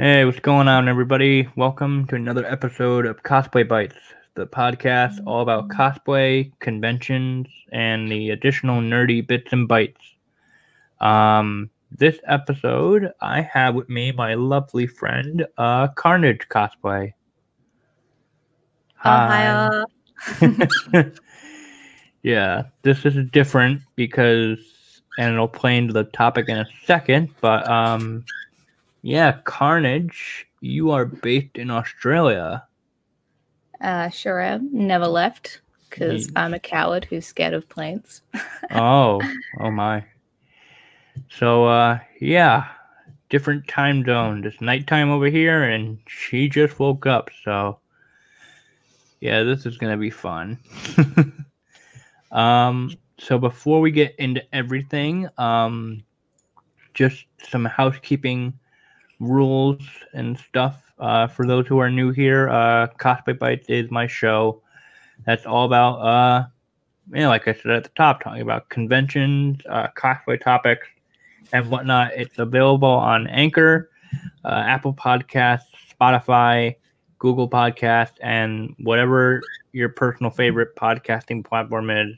Hey, what's going on, everybody? Welcome to another episode of Cosplay Bites, the podcast all about cosplay, conventions, and the additional nerdy bits and bites. Um, this episode, I have with me my lovely friend, uh, Carnage Cosplay. Oh, hi. yeah, this is different because, and it'll play into the topic in a second, but um, yeah, Carnage, you are based in Australia. Uh, sure am. Never left because I'm a coward who's scared of planes. Oh, oh my. So, uh, yeah, different time zone. It's nighttime over here, and she just woke up. So, yeah, this is gonna be fun. um, so before we get into everything, um, just some housekeeping rules and stuff. Uh, for those who are new here, uh, Cosplay Bites is my show. That's all about uh, you know, like I said at the top, talking about conventions, uh, cosplay topics, and whatnot. It's available on Anchor, uh, Apple Podcasts, Spotify, Google Podcasts, and whatever your personal favorite podcasting platform is.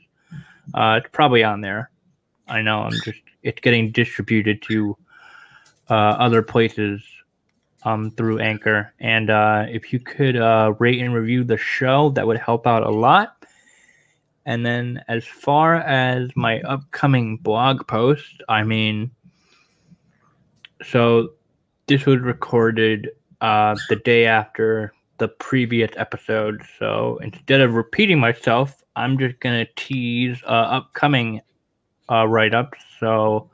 Uh, it's probably on there. I know. I'm just. It's getting distributed to other places um, through Anchor. And uh, if you could uh, rate and review the show, that would help out a lot. And then as far as my upcoming blog post, I mean, so this was recorded uh, the day after the previous episode. So instead of repeating myself, I'm just going to tease uh, upcoming uh, write ups. So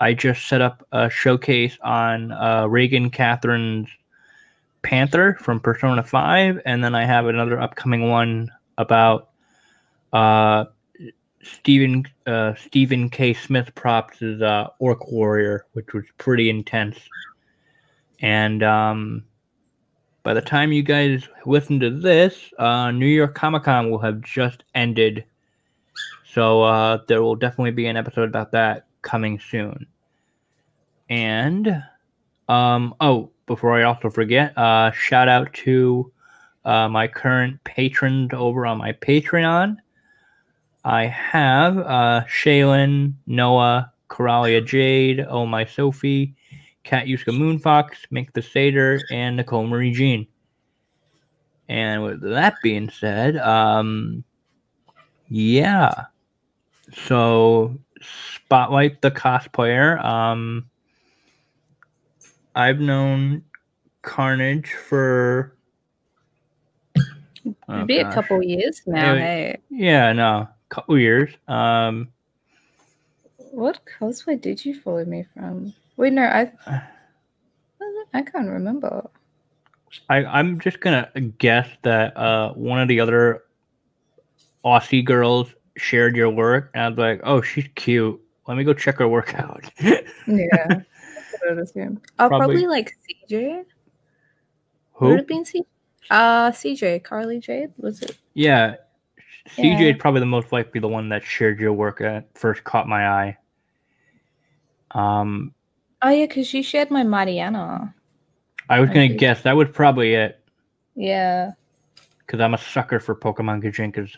I just set up a showcase on uh, Reagan Catherine's Panther from Persona 5. And then I have another upcoming one about uh, Stephen uh, Stephen K. Smith props is uh, Orc Warrior, which was pretty intense. And um, by the time you guys listen to this, uh, New York Comic Con will have just ended. So uh, there will definitely be an episode about that coming soon. And um, oh, before I also forget, uh, shout out to uh, my current patrons over on my Patreon. I have uh, Shaylin, Noah, Coralia Jade, Oh My Sophie, Kat Yuska Moonfox, Mick the Satyr, and Nicole Marie Jean. And with that being said, um, yeah. So spotlight the cosplayer. Um, I've known Carnage for oh, Maybe a couple years now. Yeah, Hey, Yeah, no, couple years. Um, what cosplay did you follow me from? Wait, no, I. I can't remember. I, I'm just gonna guess that uh, one of the other Aussie girls shared your work, and I was like, "Oh, she's cute. Let me go check her work out." Yeah. I would assume. Oh, Probably- probably, like CJ. Who would have been CJ? Uh, CJ, Carly Jade, was it? Yeah, CJ Yeah. probably the most likely the one that shared your work that first caught my eye. Um, Oh yeah, because she shared my Mariana. I was gonna guess that was probably it Yeah. because I'm a sucker for Pokemon Gijinkas.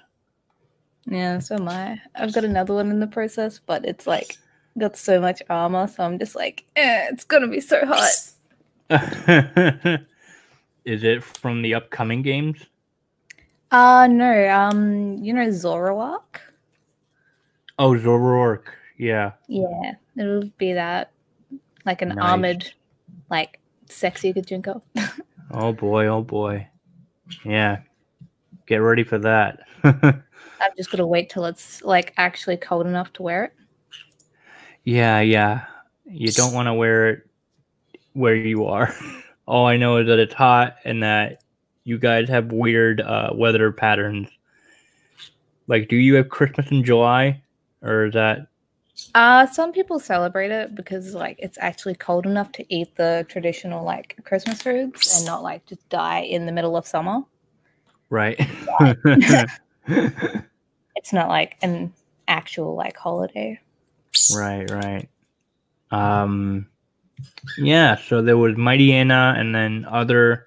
Yeah, so am I. I've got another one in the process, but it's like got so much armor, so I'm just like, eh, it's gonna be so hot. is it from the upcoming games? Uh no, um, you know Zoroark? Oh, Zoroark. Yeah. Yeah, it'll be that. Like an Nice. armored, like sexy gijinka. Oh boy, oh boy. Yeah. Get ready for that. I'm just gonna wait till it's like actually cold enough to wear it. yeah, yeah. You don't want to wear it where you are. All I know is that it's hot and that you guys have weird uh, weather patterns. Like, do you have Christmas in July? Or is that. Uh some people celebrate it because like it's actually cold enough to eat the traditional like Christmas foods and not like just die in the middle of summer. Right. It's not like an actual like holiday. right, right. Um, Yeah, so there was Mightyena and then other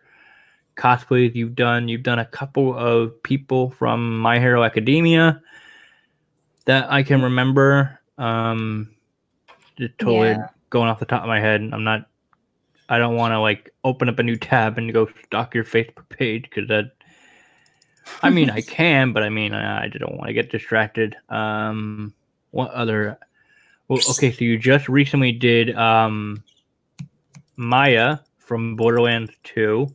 cosplays you've done. You've done a couple of people from My Hero Academia that I can remember. Um, just totally Yeah. going off the top of my head. I'm not. I don't want to like open up a new tab and go stalk your Facebook page because that. I mean, I can, but I mean, I, don't want to get distracted. Um, what other? Well, okay, so you just recently did um, Maya from Borderlands Two.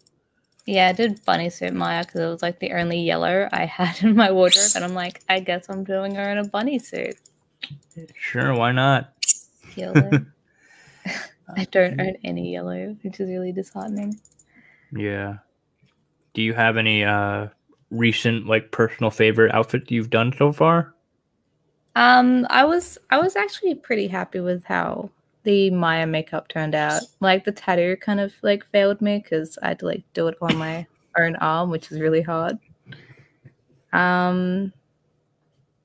Yeah, I did bunny suit Maya because it was like the only yellow I had in my wardrobe, and I'm like, I guess I'm doing her in a bunny suit. Sure, why not? Yellow. I don't own any yellow, which is really disheartening. Yeah. Do you have any uh recent like personal favorite outfits you've done so far? Um, I was I was actually pretty happy with how the Maya makeup turned out. Like the tattoo kind of like failed me because I had to like do it on my own arm, which is really hard. Um,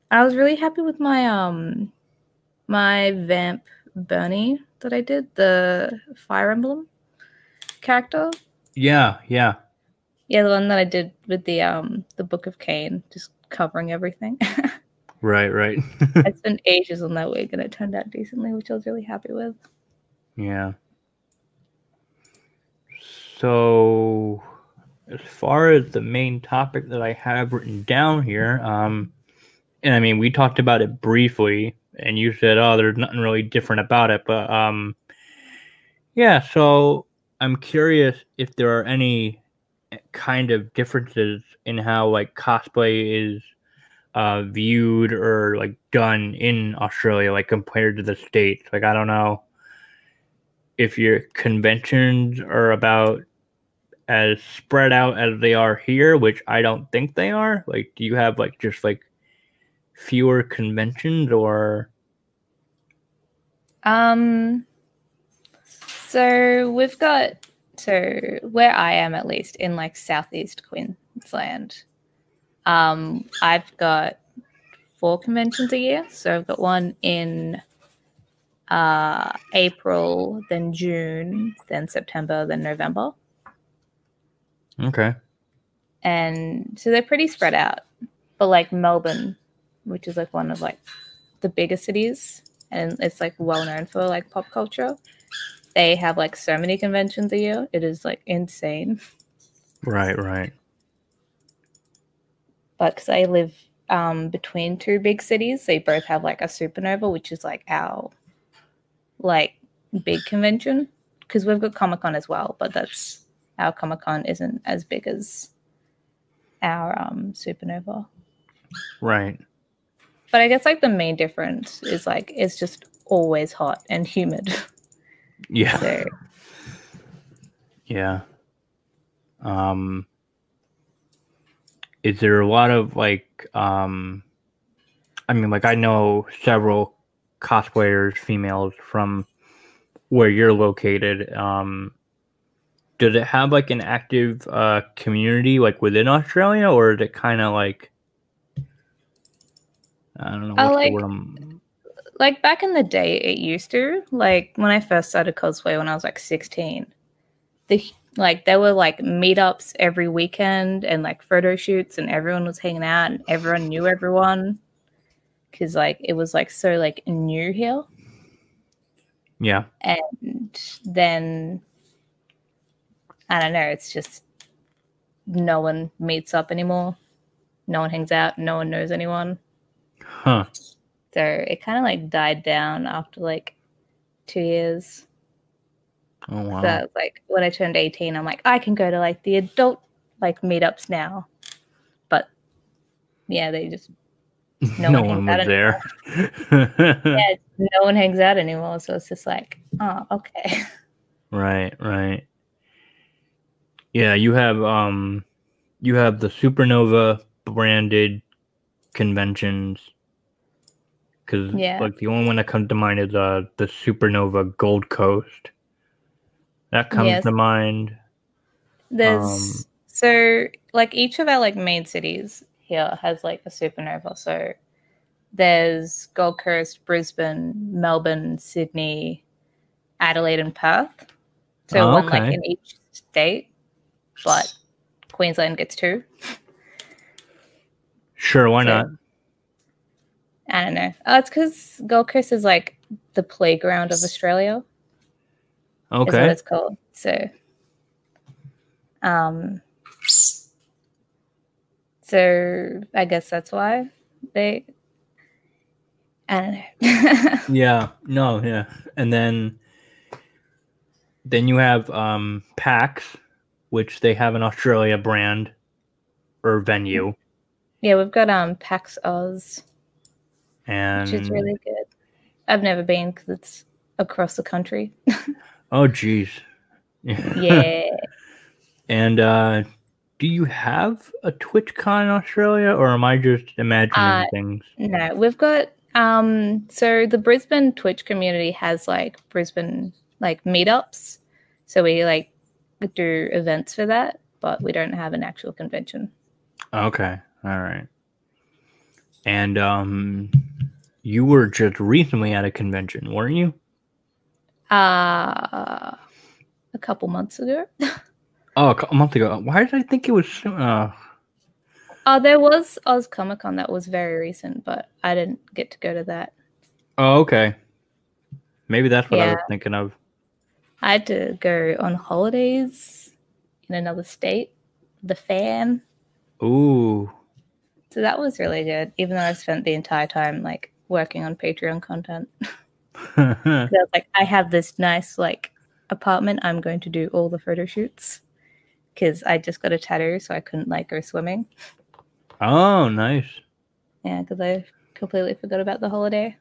I was really happy with my um my vamp Bernie that I did the Fire Emblem character. Yeah, yeah. Yeah, the one that I did with the um the Book of Cain, just covering everything. Right, right. I spent ages on that wig and it turned out decently, which I was really happy with. yeah. So as far as the main topic that I have written down here, um and I mean we talked about it briefly and you said, Oh, there's nothing really different about it, but um yeah, so I'm curious if there are any kind of differences in how like cosplay is uh viewed or like done in Australia like compared to the states. Like I don't know if your conventions are about as spread out as they are here which I don't think they are. Like do you have like just like fewer conventions or? Um, so we've got so where I am at least in like southeast Queensland. Um, I've got four conventions a year. So I've got one in uh April, then June, then September, then November. okay and so they're pretty spread out. But like Melbourne, which is like one of like the bigger cities, and it's like well known for like pop culture. They have like so many conventions a year. It is like insane. right right But because I live um, between two big cities, they both have like a supernova, which is like our like big convention. Because we've got Comic Con as well, but that's our Comic Con isn't as big as our um, supernova. right But I guess like the main difference is like it's just always hot and humid. yeah So Yeah. Um is there a lot of like um I mean like I know several cosplayers females from where you're located um does it have like an active uh community like within Australia or is it kind of like I don't know I what's like- the word I'm- like back in the day it used to. Like when I first started cosplay when I was like 16. The like there were like meetups every weekend and like photo shoots and everyone was hanging out and everyone knew everyone. Cause like it was like so like new here. yeah and then I don't know, it's just no one meets up anymore. No one hangs out, no one knows anyone. huh So it kind of like died down after like two years. oh wow So like when I turned 18, I'm like, I can go to like the adult like meetups now. But yeah, they just no no, one one hangs out was there yeah, no one hangs out anymore. So it's just like, oh, okay. Right, right. Yeah, you have um you have the Supernova branded conventions cuz Yeah. like the only one that comes to mind is uh the Supernova Gold Coast. That comes Yes. to mind. There's Um, so like each of our like main cities here has like a supernova. So there's Gold Coast, Brisbane, Melbourne, Sydney, Adelaide and Perth. So Oh, one like in each state, but Queensland gets two. Sure, why So- not? I don't know. Oh, it's because Gold Coast is like the playground of Australia. Okay. Is what it's called. So, um, so I guess that's why they. I don't know. Yeah. No, yeah. And then then you have um PAX, which they have an Australia brand or venue. yeah, we've got um PAX Aus, And which is really good. I've never been because it's across the country. oh geez. Yeah. and uh do you have a TwitchCon in Australia or am I just imagining Uh, things? No, we've got um so the Brisbane Twitch community has like Brisbane like meetups. So we like do events for that, but we don't have an actual convention. Okay. All right. And um you were just recently at a convention, weren't you? Uh a couple months ago. Oh, a month ago. Why did I think it was uh Oh, there was Oz Comic Con that was very recent, but I didn't get to go to that. Oh, okay. Maybe that's what I was thinking of. I had to go on holidays in another state, the fan. Ooh. So that was really good, even though I spent the entire time like working on Patreon content. I was like, I have this nice like apartment. I'm going to do all the photo shoots because I just got a tattoo, so I couldn't like go swimming. oh, nice. Yeah, because I completely forgot about the holiday.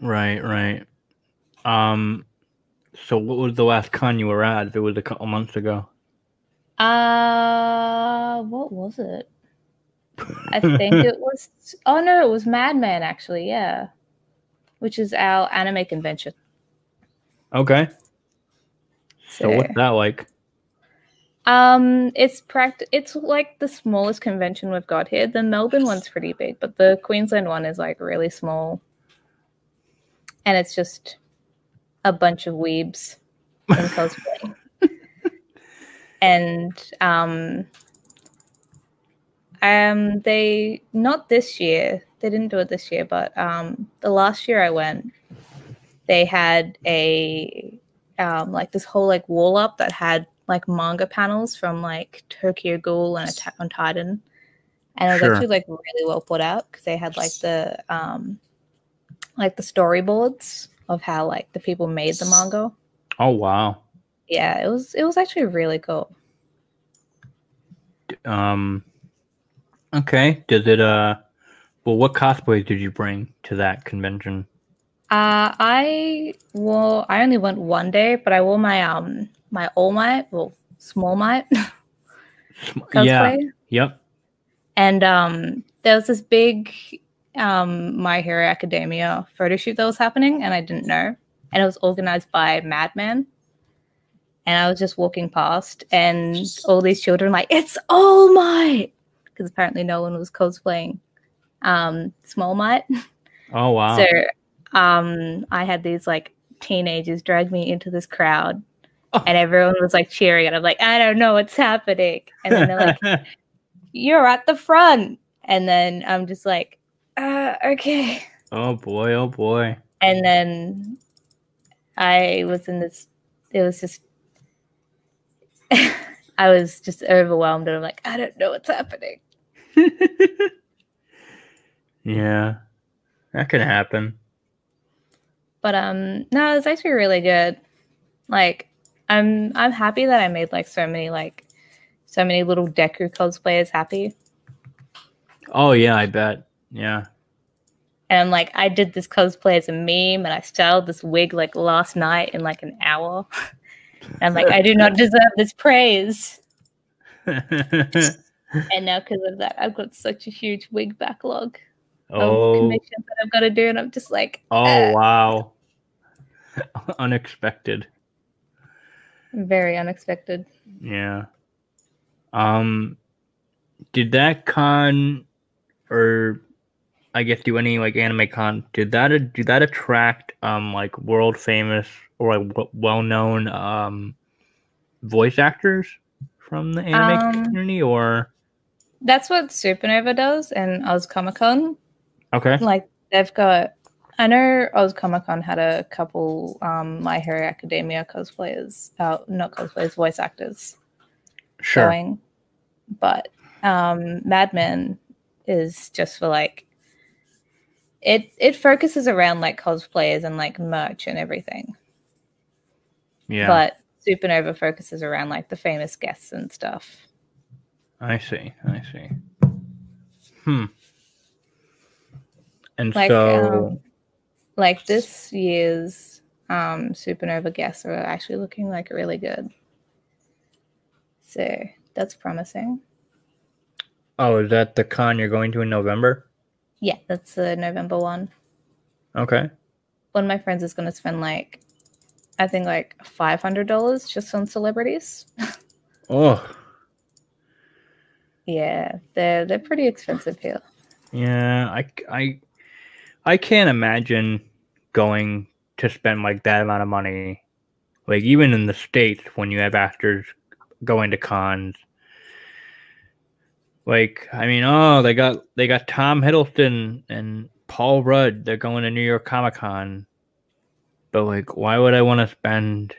Right, right. Um so what was the last con you were at if it was a couple months ago? Uh, what was it? I think it was. Oh no, it was Madman actually. Yeah, which is our anime convention. Okay. So, So what's that like? um, it's pract. It's like the smallest convention we've got here. The Melbourne one's pretty big, but the Queensland one is like really small, and it's just a bunch of weebs in cosplay. and um, um, they not this year. They didn't do it this year, but um, the last year I went, they had a um, like this whole like wall up that had like manga panels from like Tokyo Ghoul and Attack on Titan, and it was Sure. actually like really well put out because they had like the um, like the storyboards of how like the people made the manga. Oh wow. Yeah, it was it was actually really cool. Um Okay. Does it uh well what cosplays did you bring to that convention? Uh, I wore. I only went one day, but I wore my um my All Might, well, Small Might cosplay, Yeah. Yep. and um there was this big um My Hero Academia photo shoot that was happening, and I didn't know, and it was organized by Madman. And I was just walking past, and all these children like, "It's All Might," because apparently no one was cosplaying um Small Might. Oh wow. So um I had these like teenagers drag me into this crowd Oh. and everyone was like cheering and I'm like, I don't know what's happening. And then they're like, You're at the front. And then I'm just like, uh, okay. oh boy, oh boy. And then I was in this it was just I was just overwhelmed and I'm like, I don't know what's happening. yeah. That can happen. But um no, it's actually really good. Like I'm I'm happy that I made like so many like so many little Deku cosplayers happy. Oh yeah, I bet. Yeah. And I'm like, I did this cosplay as a meme and I styled this wig like last night in like an hour. And I'm like, I do not deserve this praise. And now because of that, I've got such a huge wig backlog of oh. commissions that I've got to do. And I'm just like, Oh uh, wow. Unexpected. very unexpected. Yeah. Um did that con or I guess do any like anime con did that did that attract um like world famous or like w- well-known um, voice actors from the anime Um, community, or That's what Supernova does and Oz Comic Con. okay, Like they've got I know Oz Comic Con had a couple um My Hero Academia cosplayers, uh not cosplayers, voice actors sure, going. But um Madman is just for like it it focuses around like cosplayers and like merch and everything. yeah, But Supernova focuses around like the famous guests and stuff. I see, I see. Hmm. And Like, so, um, Like this year's um Supernova guests are actually looking like really good. So that's promising. oh, is that the con you're going to in November? Yeah, that's the November one. Okay. One of my friends is gonna spend like I think like five hundred dollars just on celebrities. Oh, yeah, they're they're pretty expensive here. yeah. I, I, I can't imagine going to spend like that amount of money. Like even in the states, when you have actors going to cons. Like I mean, oh, they got they got Tom Hiddleston and Paul Rudd. They're going to New York Comic Con. But like, why would I want to spend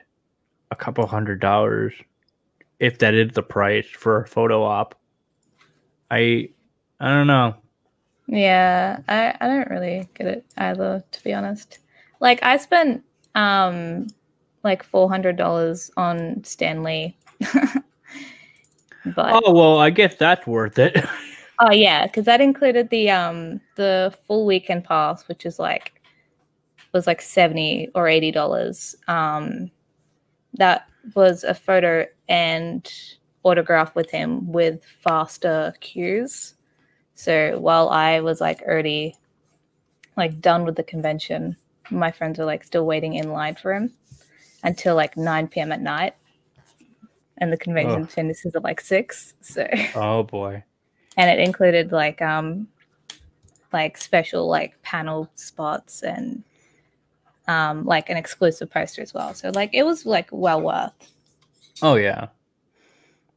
a couple hundred dollars if that is the price for a photo op? I I don't know. Yeah, I, I don't really get it either, to be honest. Like I spent um like four hundred dollars on Stan Lee. but Oh well, I guess that's worth it. oh yeah, because that included the um the full weekend pass, which is like was like seventy or eighty dollars. Um that was a photo and autograph with him with faster queues. So while I was like already like done with the convention, my friends were like still waiting in line for him until like 9 p.m. at night. And the convention Ugh. finishes at like six. So oh boy. and it included like um like special like panel spots and um like an exclusive poster as well. So like it was like well worth. Oh yeah.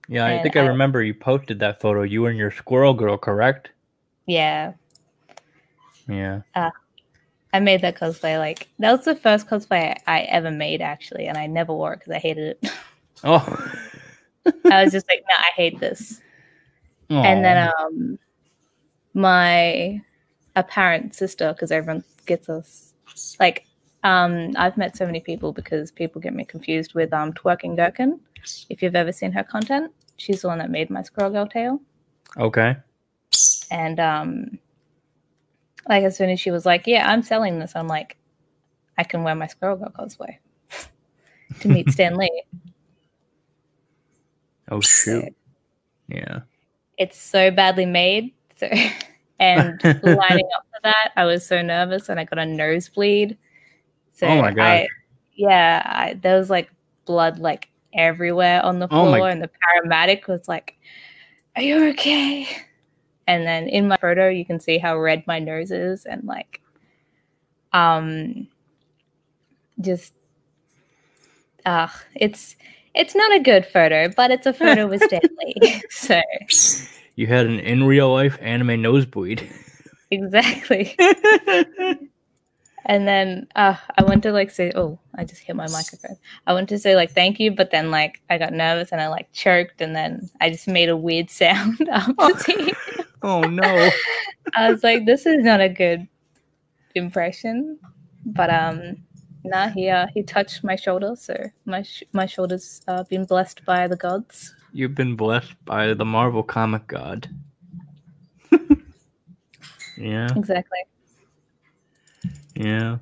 Yeah, I And think I, I- remember you posted that photo. You and your squirrel girl, correct? Yeah. Yeah. I made that cosplay like that was the first cosplay I ever made actually, and I never wore it because I hated it. Oh. I was just like, no, I hate this. And then um my apparent sister, because everyone gets us like um I've met so many people because people get me confused with um twerking gherkin. If you've ever seen her content, she's the one that made my squirrel girl tail. okay. And um like as soon as she was like, Yeah, I'm selling this, I'm like, I can wear my squirrel girl cosplay to meet Stan Lee. Oh shoot. Yeah. it's so badly made. So, and lining up for that, I was so nervous and I got a nosebleed. So Oh my god. I, yeah, I, there was like blood like everywhere on the Oh floor, and the paramedic was like, "Are you okay?" And then in my photo, you can see how red my nose is, and like, um, just, ah, it's it's not a good photo, but it's a photo with Stan Lee. so You had an in real life anime nosebleed. exactly. And then uh, I went to like say, oh, I just hit my microphone. I went to say like thank you, but then like I got nervous and I like choked, and then I just made a weird sound after seeing. oh no. I was like, this is not a good impression, but um, nah, he uh, he touched my shoulder, so my sh- my shoulder's uh, been blessed by the gods. You've been blessed by the Marvel comic god. yeah. Exactly. Yeah.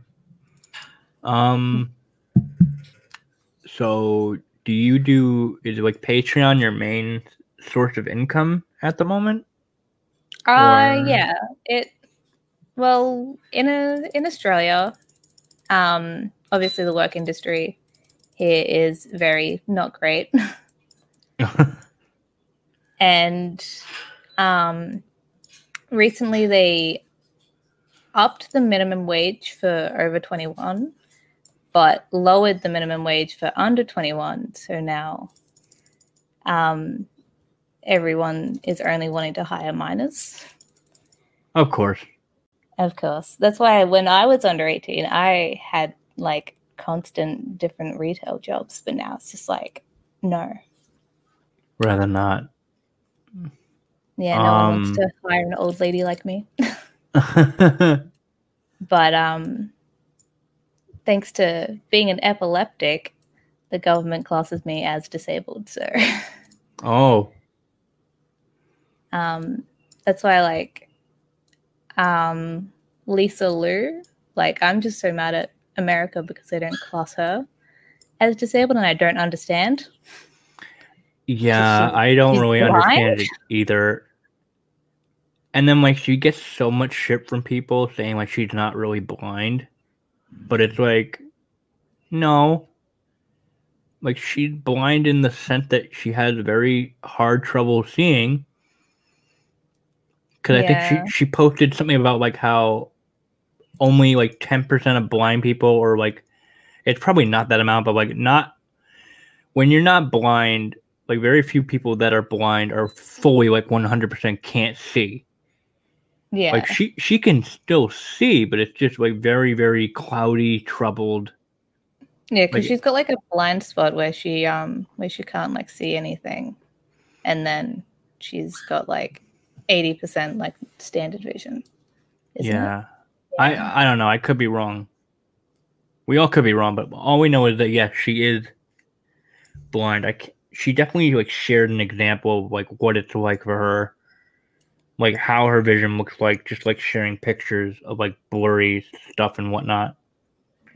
Um so do you do is like Patreon your main source of income at the moment? Uh Or- yeah. It well in a in Australia, um, obviously the work industry here is very not great. and um recently they upped the minimum wage for over 21 but lowered the minimum wage for under 21. So now um, everyone is only wanting to hire minors. Of course. Of course. That's why when I was under 18, I had like constant different retail jobs, but now it's just like, no. Rather not. Yeah, no one wants Um, to hire an old lady like me. but um thanks to being an epileptic, the government classes me as disabled. So oh, um that's why like um Lisa Liu, like I'm just so mad at America because they don't class her as disabled and I don't understand. yeah. she- I don't really blind? understand it either. And then like she gets so much shit from people saying like she's not really blind, but it's like, no. Like she's blind in the sense that she has very hard trouble seeing. Because I think she she posted something about like how only like ten percent of blind people, or like it's probably not that amount, but like not when you're not blind, like very few people that are blind are fully like one hundred percent can't see. Yeah. Like she she can still see, but it's just like very very cloudy, troubled. Yeah, because Like- she's got like a blind spot where she um where she can't like see anything, and then she's got like eighty percent like standard vision. it? yeah. I I don't know. I could be wrong. We all could be wrong, but all we know is that yeah, she is blind. I she definitely like shared an example of like what it's like for her, like how her vision looks like, just like sharing pictures of like blurry stuff and whatnot.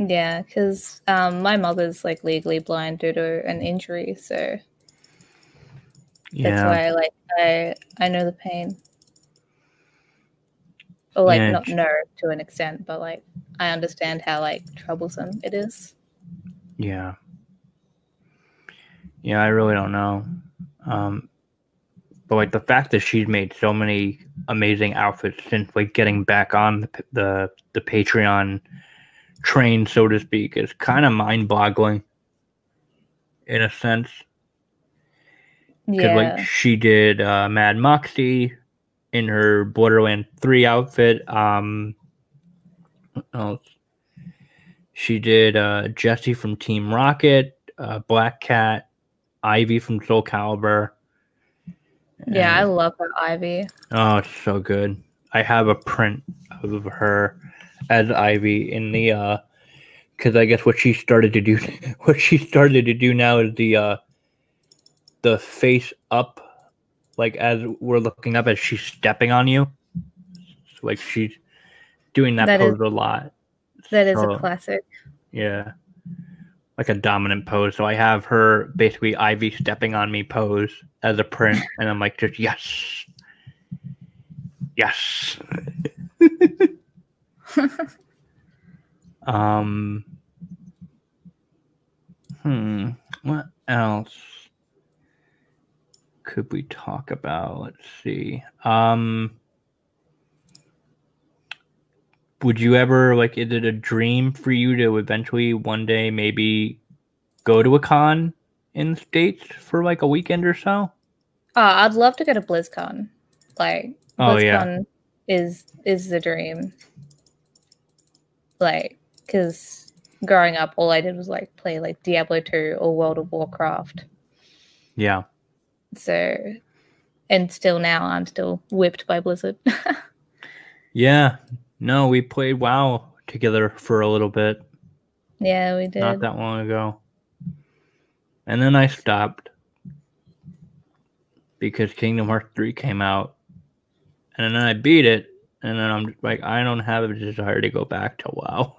Yeah, because um, my mother's like legally blind due to an injury, so that's Yeah, why like I I know the pain. Or like Yeah, not j- know to an extent, but like I understand how like troublesome it is. yeah, yeah. I really don't know. Um, but like the fact that she's made so many amazing outfits since like getting back on the the, the Patreon train, so to speak, is kind of mind-boggling. In a sense, because Yeah, like she did uh, Mad Moxie in her Borderland Three outfit. Um, else? She did uh, Jesse from Team Rocket, uh, Black Cat, Ivy from Soul Calibur. Yeah, I love her Ivy. Oh, so good. I have a print of her as Ivy in the uh because I guess what she started to do what she started to do now is the uh the face up like as we're looking up as she's stepping on you. So, like she's doing that, That is- pose a lot. That is So, a classic. Yeah. Like a dominant pose. So I have her basically Ivy stepping on me pose as a print, and I'm like, just yes. Yes. um Hmm. What else could we talk about? Let's see. Um would you ever like is it a dream for you to eventually one day maybe go to a con in the states for like a weekend or so Oh, I'd love to go to BlizzCon. Like Oh, yeah. BlizzCon is is the dream. Like, because growing up, all I did was like play like Diablo two or World of Warcraft. yeah So, and still now, I'm still whipped by Blizzard. yeah no we played wow together for a little bit yeah, we did. not that long ago and then i stopped because kingdom hearts 3 came out and then i beat it and then i'm like i don't have a desire to go back to wow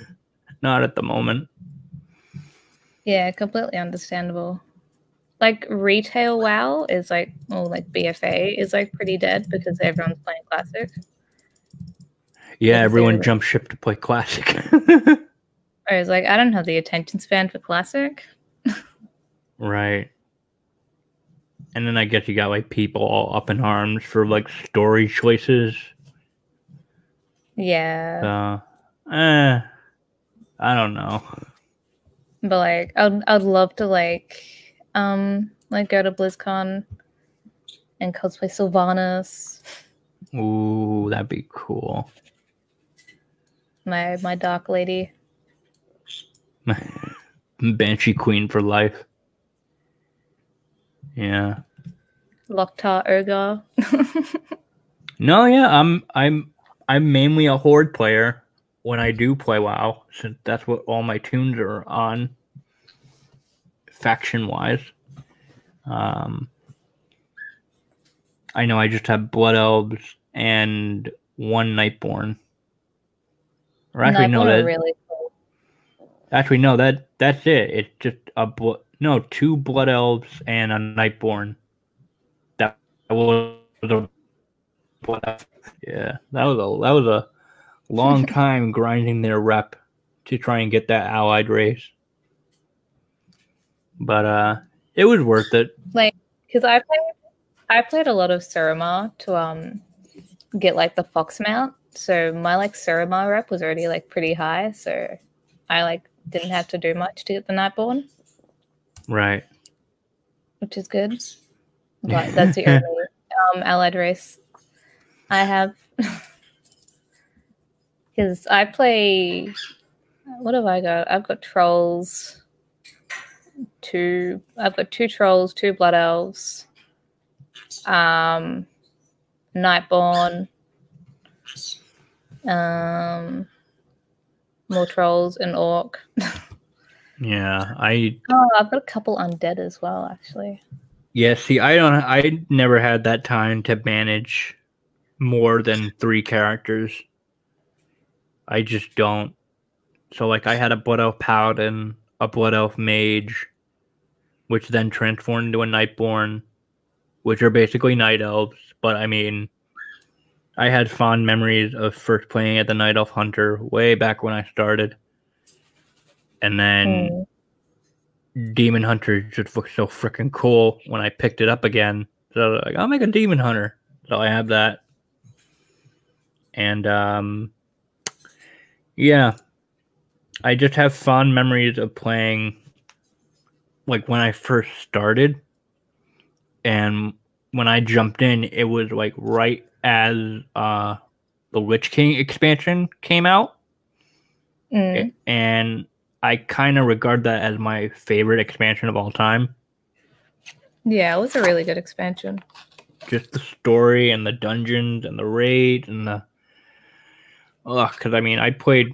not at the moment Yeah, completely understandable. Like retail WoW is like, or like BFA is like pretty dead because everyone's playing classic. Yeah everyone jumped ship to play classic I was like, I don't have the attention span for classic. Right. And then I guess you got like people all up in arms for like story choices. Yeah. So, eh, I don't know. But like, I'd I'd love to like, um, like go to BlizzCon and cosplay Sylvanas, Ooh, that'd be cool. My my dark lady. My banshee Queen for life. Yeah. Lok'tar ogar. No, yeah, I'm I'm I'm mainly a horde player when I do play WoW, since that's what all my toons are on faction wise. Um I know I just have Blood Elves and one Nightborn. Or actually no that really cool. actually no that that's it. It's just a blo- no, two Blood Elves and a Nightborn. That was a yeah, that was a that was a long time grinding their rep to try and get that allied race. But uh it was worth it. Like, because I played, I played a lot of Suramar to um get like the fox mount. So my like Suramar rep was already like pretty high. So I like didn't have to do much to get the Nightborn, Right. which is good. But that's the only um allied race I have. Because I play. What have I got? I've got trolls. Two. I've got two trolls, two blood elves. Um, Nightborn. Um, more trolls and orc. Yeah. I Oh, I've got a couple undead as well, actually. yeah, see I don't I never had that time to manage more than three characters. I just don't. So like I had a Blood Elf Paladin, a Blood Elf Mage, which then transformed into a Nightborn, which are basically Night Elves. But I mean, I had fond memories of first playing at the Night Elf Hunter way back when I started. And then Mm. Demon Hunter just looked so freaking cool when I picked it up again. So I was like, I'll make a Demon Hunter. So I have that. And um yeah. I just have fond memories of playing like when I first started. And when I jumped in, it was like right as uh the Lich King expansion came out. Mm. And I kind of regard that as my favorite expansion of all time. Yeah, it was a really good expansion. just the story and the dungeons and the raids and the ugh because i mean i played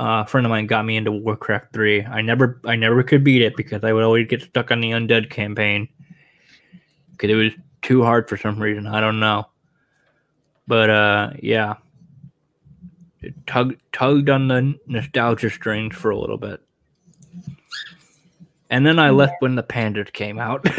uh, a friend of mine got me into warcraft 3 i never i never could beat it because i would always get stuck on the undead campaign because it was too hard for some reason i don't know but uh yeah it tugged tugged on the nostalgia strings for a little bit and then i left when the pandas came out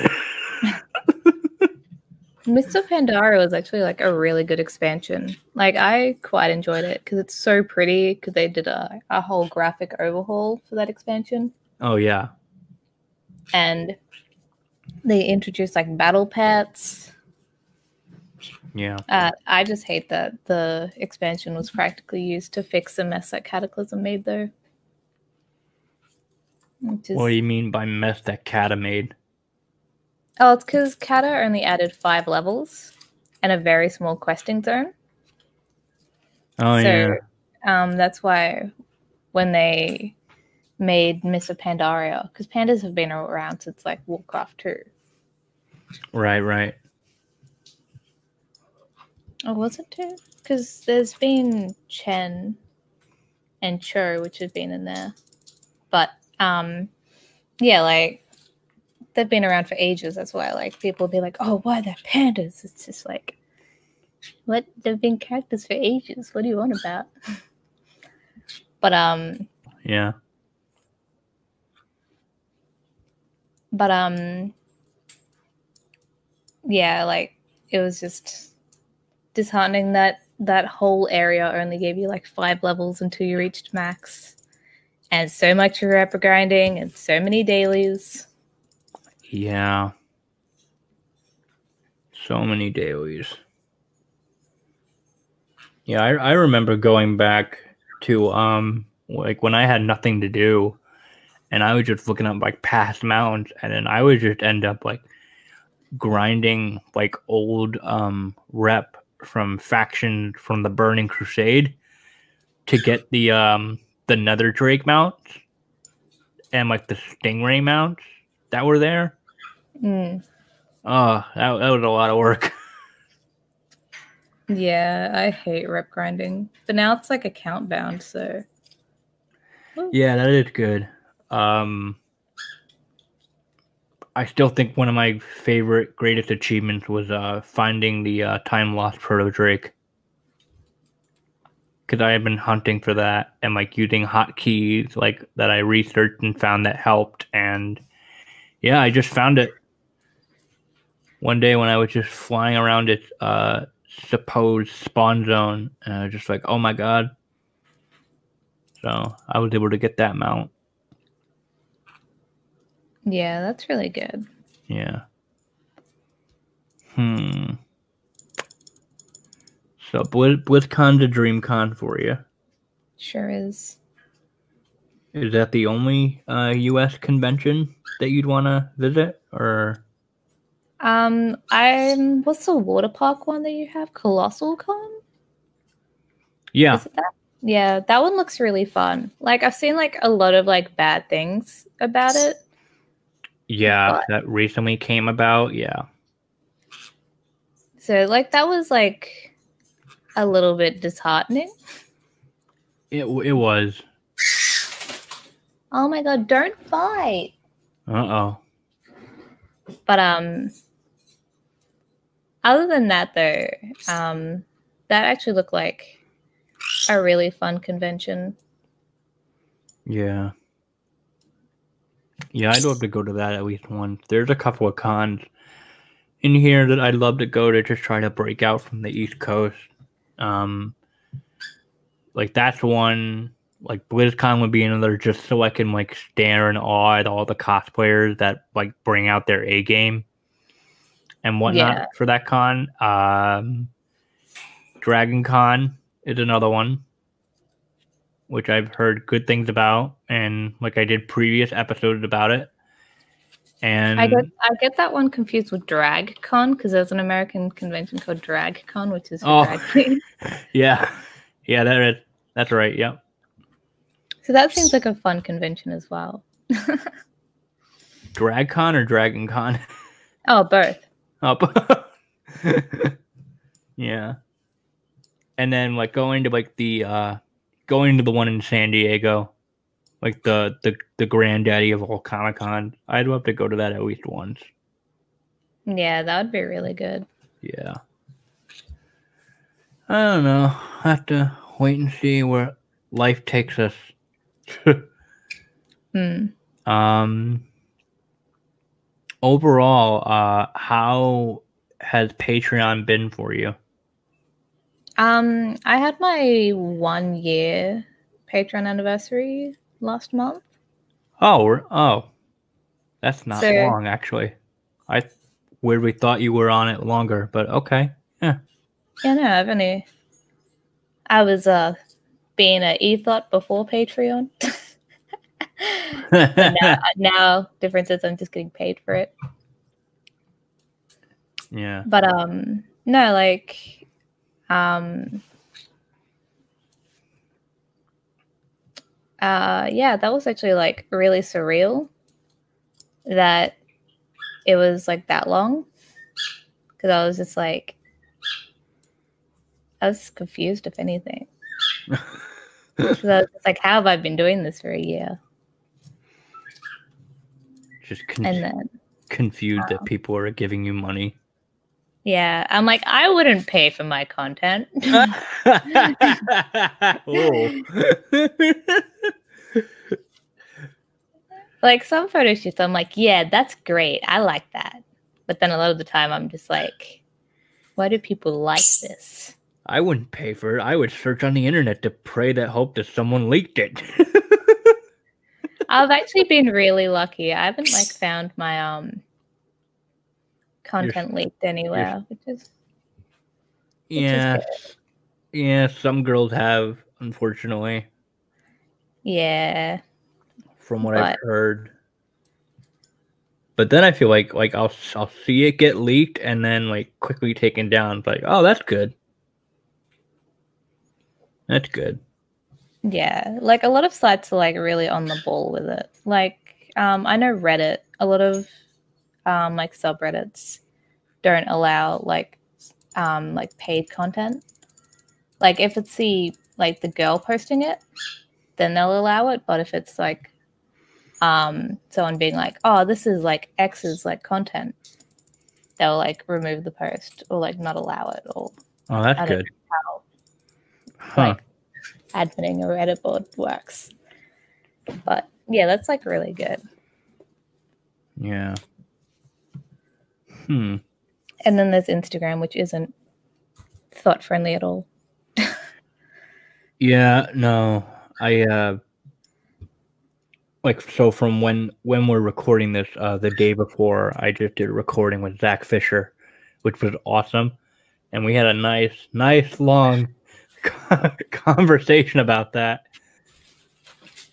Mists of Pandaria was actually like a really good expansion. Like I quite enjoyed it because it's so pretty. Because they did a, a whole graphic overhaul for that expansion, oh yeah and they introduced like battle pets. Yeah Uh, I just hate that the expansion was practically used to fix the mess that Cataclysm made, though. Is- What do you mean by mess that Cata made? Oh, it's because Cata only added five levels and a very small questing zone. Oh so yeah, um, that's why when they made Mists of Pandaria, because pandas have been around since like Warcraft 2. right, right. Oh, was it 2? Because there's been Chen and Cho, which have been in there. But um, yeah, like they've been around for ages. That's why like people be like, oh, why they're pandas? It's just like, what? They've been characters for ages. What do you want about? but um, Yeah, but um yeah like it was just disheartening that that whole area only gave you like five levels until you reached max and so much rep grinding and so many dailies yeah. So many dailies. Yeah, I, I remember going back to um like when I had nothing to do, and I was just looking up like past mounts, and then I would just end up like grinding like old um rep from faction from the Burning Crusade to get the um the Nether Drake mounts and like the Stingray mounts that were there. Mm. Oh, that, that was a lot of work. Yeah, I hate rep grinding. But now it's like account bound, so yeah, that is good. Um I still think one of my favorite greatest achievements was uh finding the uh, time lost proto drake. Cause I have been hunting for that and like using hotkeys like that I researched and found that helped and yeah, I just found it one day when I was just flying around its uh supposed spawn zone and I was just like, oh my god. So I was able to get that mount. Yeah, that's really good. Yeah. Hmm. So Blizz- BlizzCon's a dream con for you. Sure is. Is that the only uh, U.S. convention that you'd want to visit, or Um, I'm what's the water park one that you have? Colossal Con? yeah, Is it that? Yeah, that one looks really fun. Like I've seen like a lot of like bad things about it. Yeah, But- that recently came about. Yeah, So like that was like a little bit disheartening. it it was. Oh my god, don't fight. Uh oh. But um other than that though, um that actually looked like a really fun convention. Yeah. Yeah, I'd love to go to that at least once. There's a couple of cons in here that I'd love to go to just try to break out from the East Coast. Um, like that's one. Like BlizzCon would be another, just so I can like stare in awe at all the cosplayers that like bring out their A game and whatnot Yeah. for that con. Um, Dragon Con is another one which I've heard good things about, and like I did previous episodes about it. And I get I get that one confused with DragCon because there's an American convention called DragCon, which is Oh. drag queens. yeah, yeah, that is that's right. Yep. So that seems like a fun convention as well. DragCon or Dragon Con? Oh, both. Up. yeah. And then like going to like the uh going to the one in San Diego, like the the the granddaddy of all Comic Con. I'd love to go to that at least once. Yeah, that would be really good. Yeah. I don't know. I have to wait and see where life takes us. Hmm. um overall, uh how has Patreon been for you? Um, I had my one year Patreon anniversary last month. Oh, oh. That's not So- long actually. I where we thought you were on it longer, but okay. Yeah, no, I've only I was uh being an e-thought before Patreon. Now, now difference is I'm just getting paid for it. yeah. But um no, like um uh yeah, that was actually like really surreal that it was like that long. Cause I was just like I was confused if anything. I was like, how have I been doing this for a year? Just con- And then confused that people are giving you money. Yeah, I'm like, I wouldn't pay for my content. like some photo shoots, I'm like, yeah, that's great. I like that. But then a lot of the time, I'm just like, why do people like this? I wouldn't pay for it. I would search on the internet to pray that hope that someone leaked it. I've actually been really lucky. I haven't like found my um content leaked anywhere, which is is yeah. Yeah, some girls have, unfortunately. Yeah. from what I've heard. But then I feel like like I'll I'll see it get leaked and then like quickly taken down. Like, oh, that's good. That's good. Yeah. Like a lot of sites are like really on the ball with it. Like um I know Reddit, a lot of um like subreddits don't allow like um like paid content. Like if it's the like the girl posting it, then they'll allow it. But if it's like um someone being like, Oh, this is like X's like content, they'll like remove the post or like not allow it or Oh, that's good. how Huh. like adminning a Reddit board works. But yeah, that's like really good. Yeah. Hmm. And then there's Instagram, which isn't thought friendly at all. Yeah, no. I uh like so from when when we're recording this uh the day before I just did a recording with Zach Fisher, which was awesome. And we had a nice, nice long conversation about that.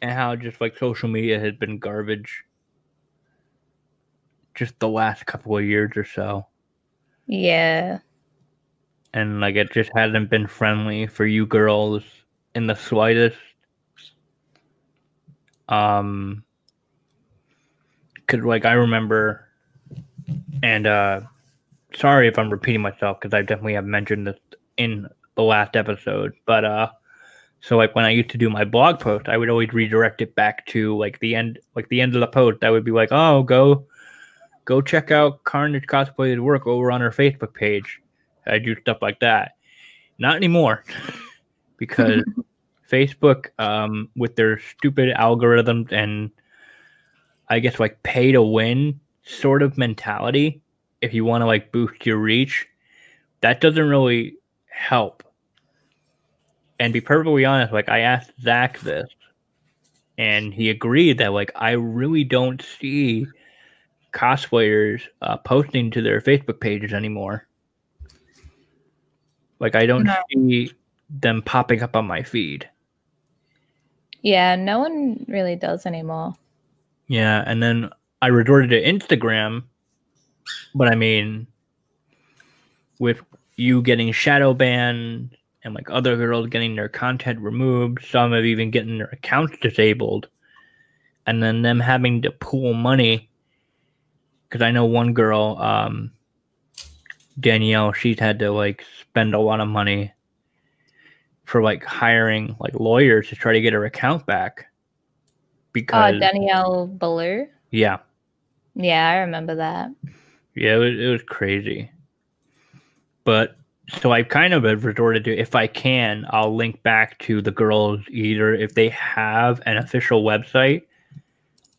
And how just like social media has been garbage just the last couple of years or so. Yeah. and like it just hasn't been friendly for you girls in the slightest. Um, cause like I remember, and uh, sorry if I'm repeating myself because I definitely have mentioned this in the last episode, but uh, so like when I used to do my blog post, I would always redirect it back to like the end, like the end of the post. I would be like, oh, go, go check out Carnage Cosplay's work over on her Facebook page. I do stuff like that. Not anymore, because Facebook, um, with their stupid algorithms and I guess like pay to win sort of mentality, if you want to like boost your reach, that doesn't really help. And be perfectly honest, like I asked Zach this, and he agreed that like I really don't see cosplayers uh, posting to their Facebook pages anymore. Like I don't No. see them popping up on my feed. Yeah, no one really does anymore. Yeah, and then I resorted to Instagram, but I mean, with you getting shadow banned and like other girls getting their content removed, some have even getting their accounts disabled, and then them having to pool money. Because I know one girl, um, Danielle, she's had to like spend a lot of money for like hiring like lawyers to try to get her account back. Because Oh, Danielle Ballou. yeah, Yeah, I remember that. Yeah, it was, it was crazy. But so I kind of have resorted to, if I can, I'll link back to the girls either if they have an official website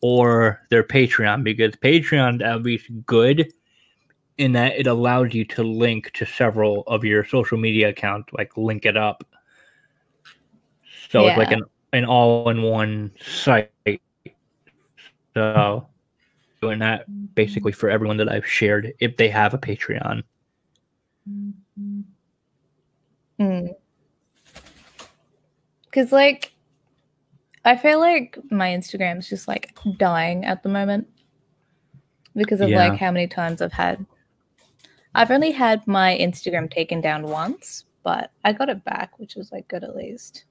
or their Patreon, because Patreon at least good in that it allows you to link to several of your social media accounts, like link it up. So it's like an, an all in one site. So doing that basically for everyone that I've shared if they have a Patreon. Mm. Cause like I feel like my Instagram's just like dying at the moment because of Yeah. like how many times I've had I've only had my Instagram taken down once, but I got it back, which was like good at least.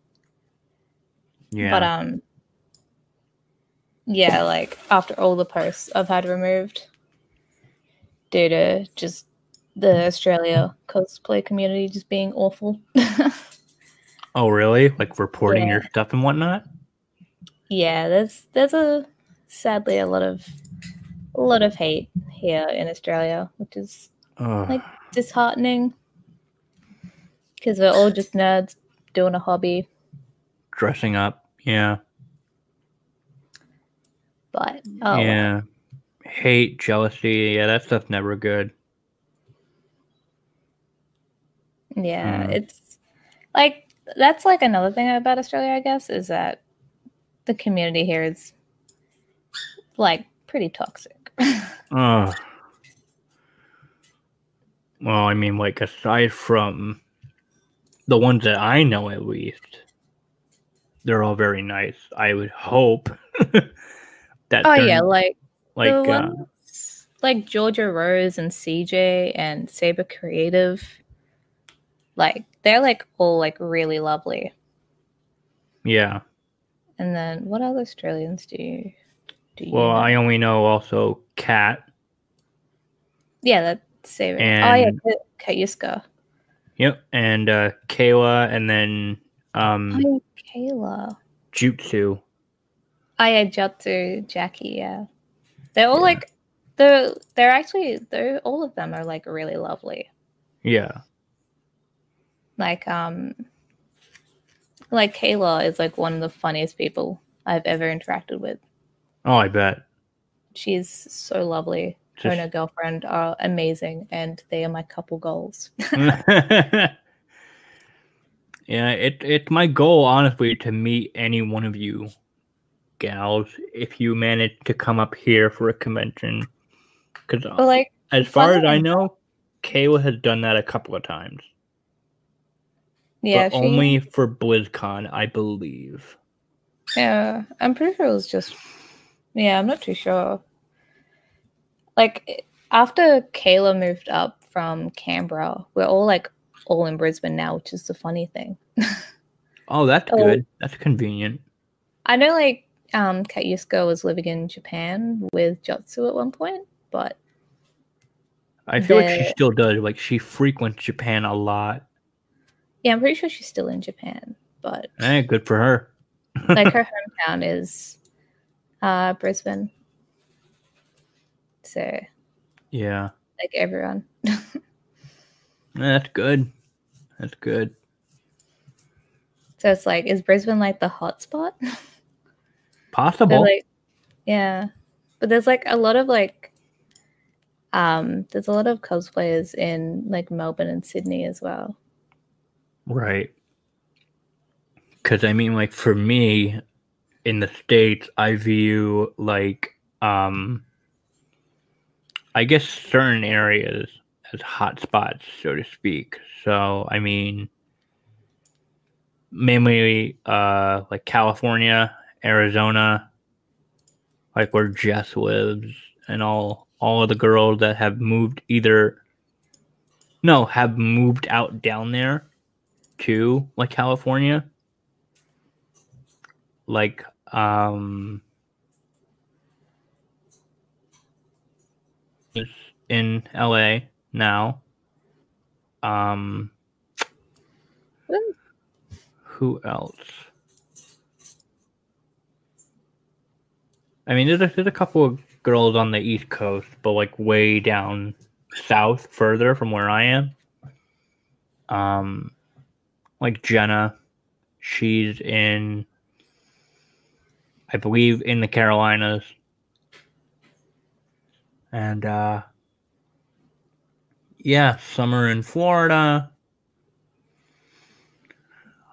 Yeah. But um yeah, like after all the posts I've had removed due to just the Australia cosplay community just being awful. oh, really? Like reporting Yeah. your stuff and whatnot? Yeah, there's there's a sadly a lot of a lot of hate here in Australia, which is Oh, Like- disheartening because we're all just nerds doing a hobby. dressing up. Yeah. But oh, Yeah. Hate, jealousy. Yeah, that stuff's never good. Yeah, Mm. it's like that's like another thing about Australia, I guess, is that the community here is like pretty toxic. Oh. Well, I mean, like, aside from the ones that I know at least, they're all very nice. I would hope that. Oh yeah, like like uh, ones, like Georgia Rose and CJ and Saber Creative. Like they're like all like really lovely. yeah. And then what other Australians do you do you Well, know? I only know also Kat. yeah, that's Saber. oh yeah, and- Ka- Katyuska. Yep, and uh, Kayla, and then um, Oh Kayla. Jutsu. Oh yeah, Jutsu, Jackie, yeah. They're all Yeah. like they're they're actually they're all of them are like really lovely. Yeah, Like um like Kayla is like one of the funniest people I've ever interacted with. oh, I bet. She's so lovely. Her and her girlfriend are amazing and they are my couple goals. yeah, it it's my goal honestly to meet any one of you gals if you manage to come up here for a convention. Because like as far as I know, Kayla has done that a couple of times, yeah, but she, only for BlizzCon, I believe. Yeah, I'm pretty sure it was just. Yeah, I'm not too sure. Like after Kayla moved up from Canberra, we're all like all in Brisbane now, which is the funny thing. Oh, that's Oh. good. That's convenient. I know like um was living in Japan with Jutsu at one point, but I feel like she still does. Like she frequents Japan a lot. Yeah, I'm pretty sure she's still in Japan. But Eh, good for her. like her hometown is uh Brisbane. So yeah, like everyone. That's good. That's good. So it's like, is Brisbane like the hot spot? Possible. Like, yeah, but there's like a lot of like, um, there's a lot of cosplayers in like Melbourne and Sydney as well. Right. Because I mean, like for me, in the states, I view like um, I guess certain areas as hot spots, so to speak. So I mean, mainly uh, like California, Arizona, like where Jess lives, and all all of the girls that have moved either no have moved out down there to like California. Like um in LA now. Um who else? I mean there's a, there's a couple of girls on the East Coast, but like way down south further from where I am. Um like Jenna. She's in I believe in the Carolinas. And uh yeah, summer in Florida.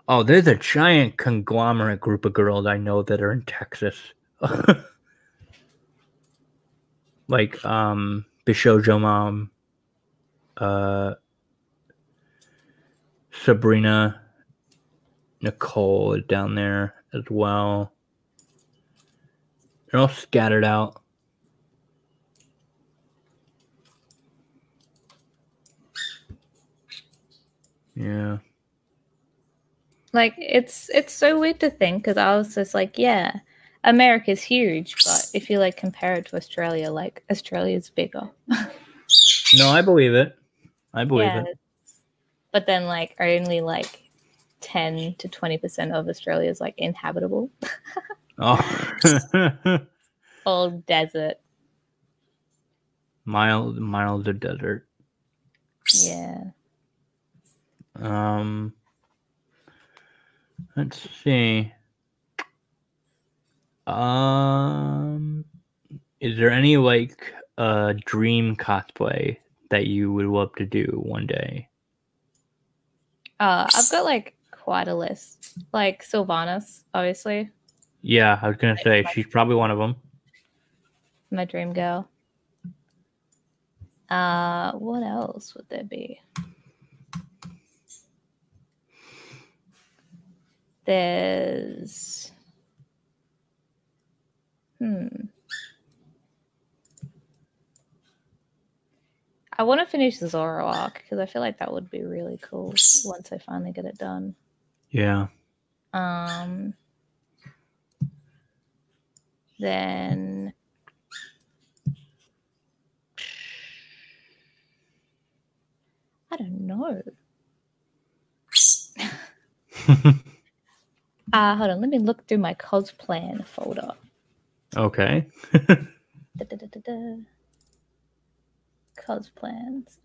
Oh, there's a giant conglomerate group of girls I know that are in Texas. like um Bishojo Mom, uh Sabrina Nicole is down there as well. They're all scattered out. Yeah. Like it's it's so weird to think because I was just like, yeah, America's huge, but if you like compare it to Australia, like Australia's bigger. No, I believe it. I believe yeah, it. But then like only like ten to twenty percent of Australia is like inhabitable. Oh. All desert. Mild of desert. Yeah. Um let's see. Um is there any like uh dream cosplay that you would love to do one day? Uh I've got like quite a list. Like Sylvanas, obviously. Yeah, I was gonna say she's probably one of them. my dream girl. Uh, what else would there be? There's hmm. I want to finish the Zoro arc because I feel like that would be really cool once I finally get it done. Yeah. Um, then I don't know. Uh, hold on, let me look through my cosplay folder. okay. Da-da-da-da-da.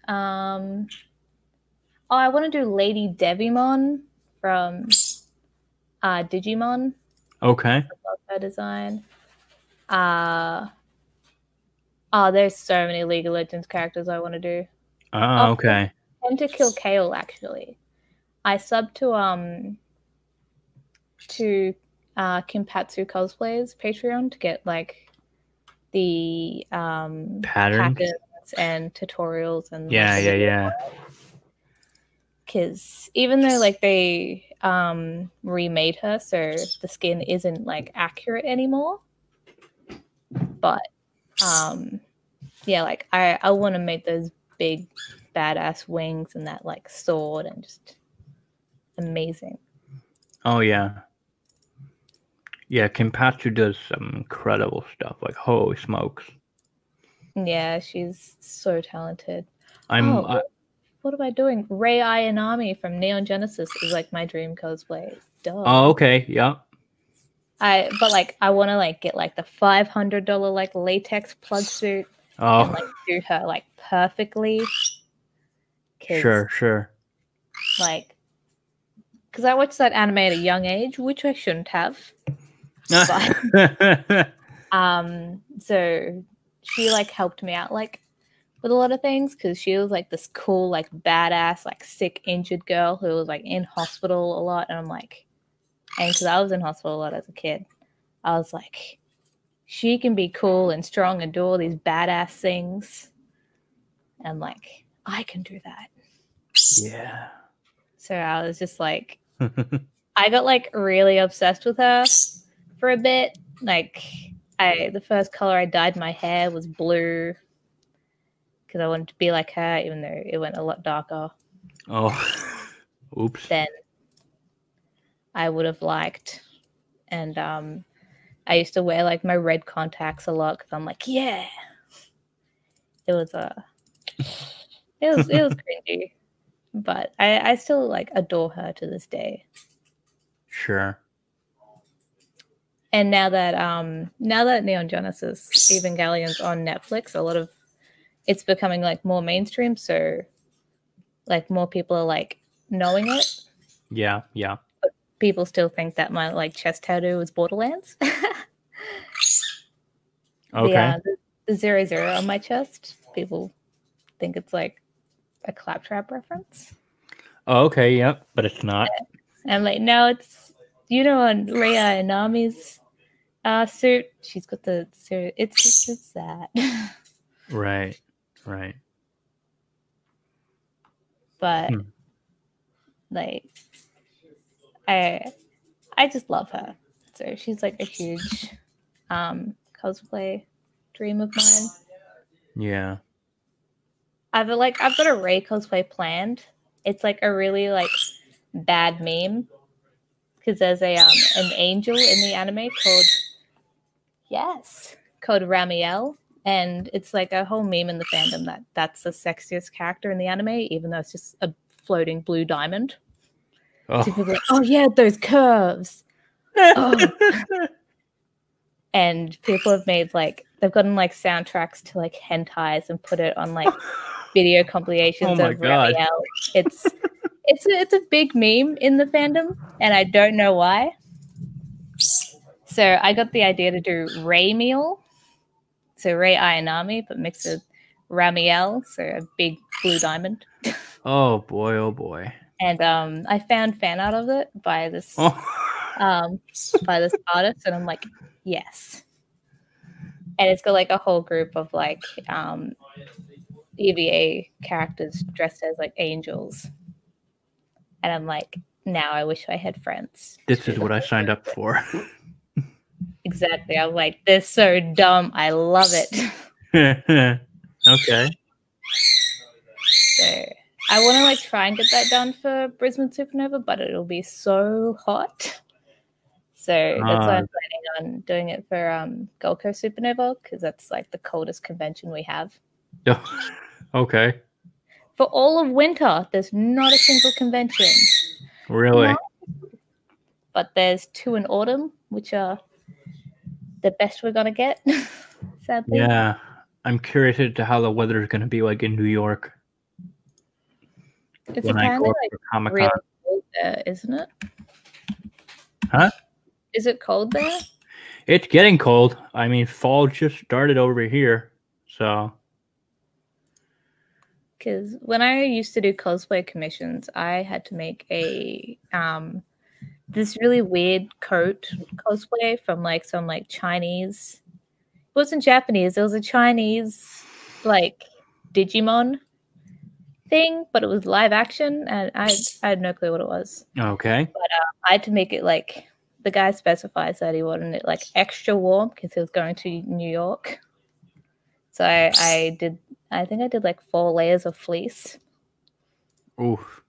Cosplans. Um, oh, I want to do Lady Devimon from uh, Digimon. Okay. I love her design. Uh oh, there's so many League of Legends characters I want to do. Ah, Oh. okay. And to kill Kayle actually. I sub to um to uh Kinpatsu cosplays Patreon to get like the um Patterns. And tutorials and Yeah, yeah, yeah. because even though like they um remade her so the skin isn't like accurate anymore but um yeah like i i want to make those big badass wings and that like sword and just amazing Oh yeah. Yeah, Kinpatsu does some incredible stuff. Like holy smokes. Yeah she's so talented I'm Oh, I, what am i doing Rei Ayanami from neon genesis is like my dream cosplay Duh. Oh, okay. Yeah. I but like I want to like get like the five hundred dollar like latex plug suit and Oh, like do her like perfectly. sure, sure. Like, because I watched that anime at a young age, which I shouldn't have. Um, so she like helped me out like with a lot of things because she was like this cool like badass like sick injured girl who was like in hospital a lot, and I'm like, and because I was in hospital a lot as a kid, I was like, she can be cool and strong and do all these badass things. And like, I can do that. yeah. So I was just like, I got like really obsessed with her for a bit. Like I the first color I dyed my hair was blue because I wanted to be like her, even though it went a lot darker oh. Oops. Then I would have liked. And um I used to wear like my red contacts a lot because I'm like, yeah. It was a it was it was cringy. But I, I still like adore her to this day. Sure. And now that um now that neon genesis evangelion's on netflix a lot of it's becoming like more mainstream so like more people are like knowing it Yeah, yeah. people still think that my like chest tattoo is borderlands Okay. uh, the, the zero zero on my chest people think it's like a claptrap reference Oh, okay, yep, but it's not. and i'm like no it's you know on Rei Ayanami's uh suit she's got the zero it's it's, it's that Right. Right. but Hmm. like i i just love her so she's like a huge um cosplay dream of mine Yeah. i've like i've got a Rei cosplay planned it's like a really like bad meme because there's a um an angel in the anime called yes called ramiel and it's like a whole meme in the fandom that that's the sexiest character in the anime even though it's just a floating blue diamond Oh. So like, oh yeah, those curves. Oh. And people have made like they've gotten like soundtracks to like hentais and put it on like video compilations Oh of God. Ramiel. It's it's a, it's a big meme in the fandom, and I don't know why. So I got the idea to do Ray Meal, so Rei Ayanami, but mixed with Ramiel, so a big blue diamond. oh boy, oh boy. And um, I found fan art of it by this Oh. um, by this artist, and I'm like, yes. And it's got like a whole group of like um, EVA characters dressed as like angels, and I'm like, now I wish I had friends. This is what I signed up for. Exactly. I'm like, this is so dumb. I love it. okay. So I want to like try and get that done for Brisbane Supernova, but it'll be so hot. So that's why I'm planning on doing it for um, Gold Coast Supernova because that's like the coldest convention we have. Yeah. okay. For all of winter, there's not a single convention. Really? No. But there's two in autumn, which are the best we're gonna get. Sadly. Yeah. I'm curious as to how the weather is going to be like in New York It's apparently like really cold there, isn't it? Huh? Is it cold there? It's getting cold. I mean, fall just started over here. So, Because when I used to do cosplay commissions, I had to make a um this really weird coat cosplay from like some like Chinese. It wasn't Japanese. It was a Chinese like Digimon thing, but it was live action, and I I had no clue what it was. okay. But uh, I had to make it like the guy specifies that he wanted it like extra warm because he was going to New York. So I, I did I think I did like four layers of fleece Oof.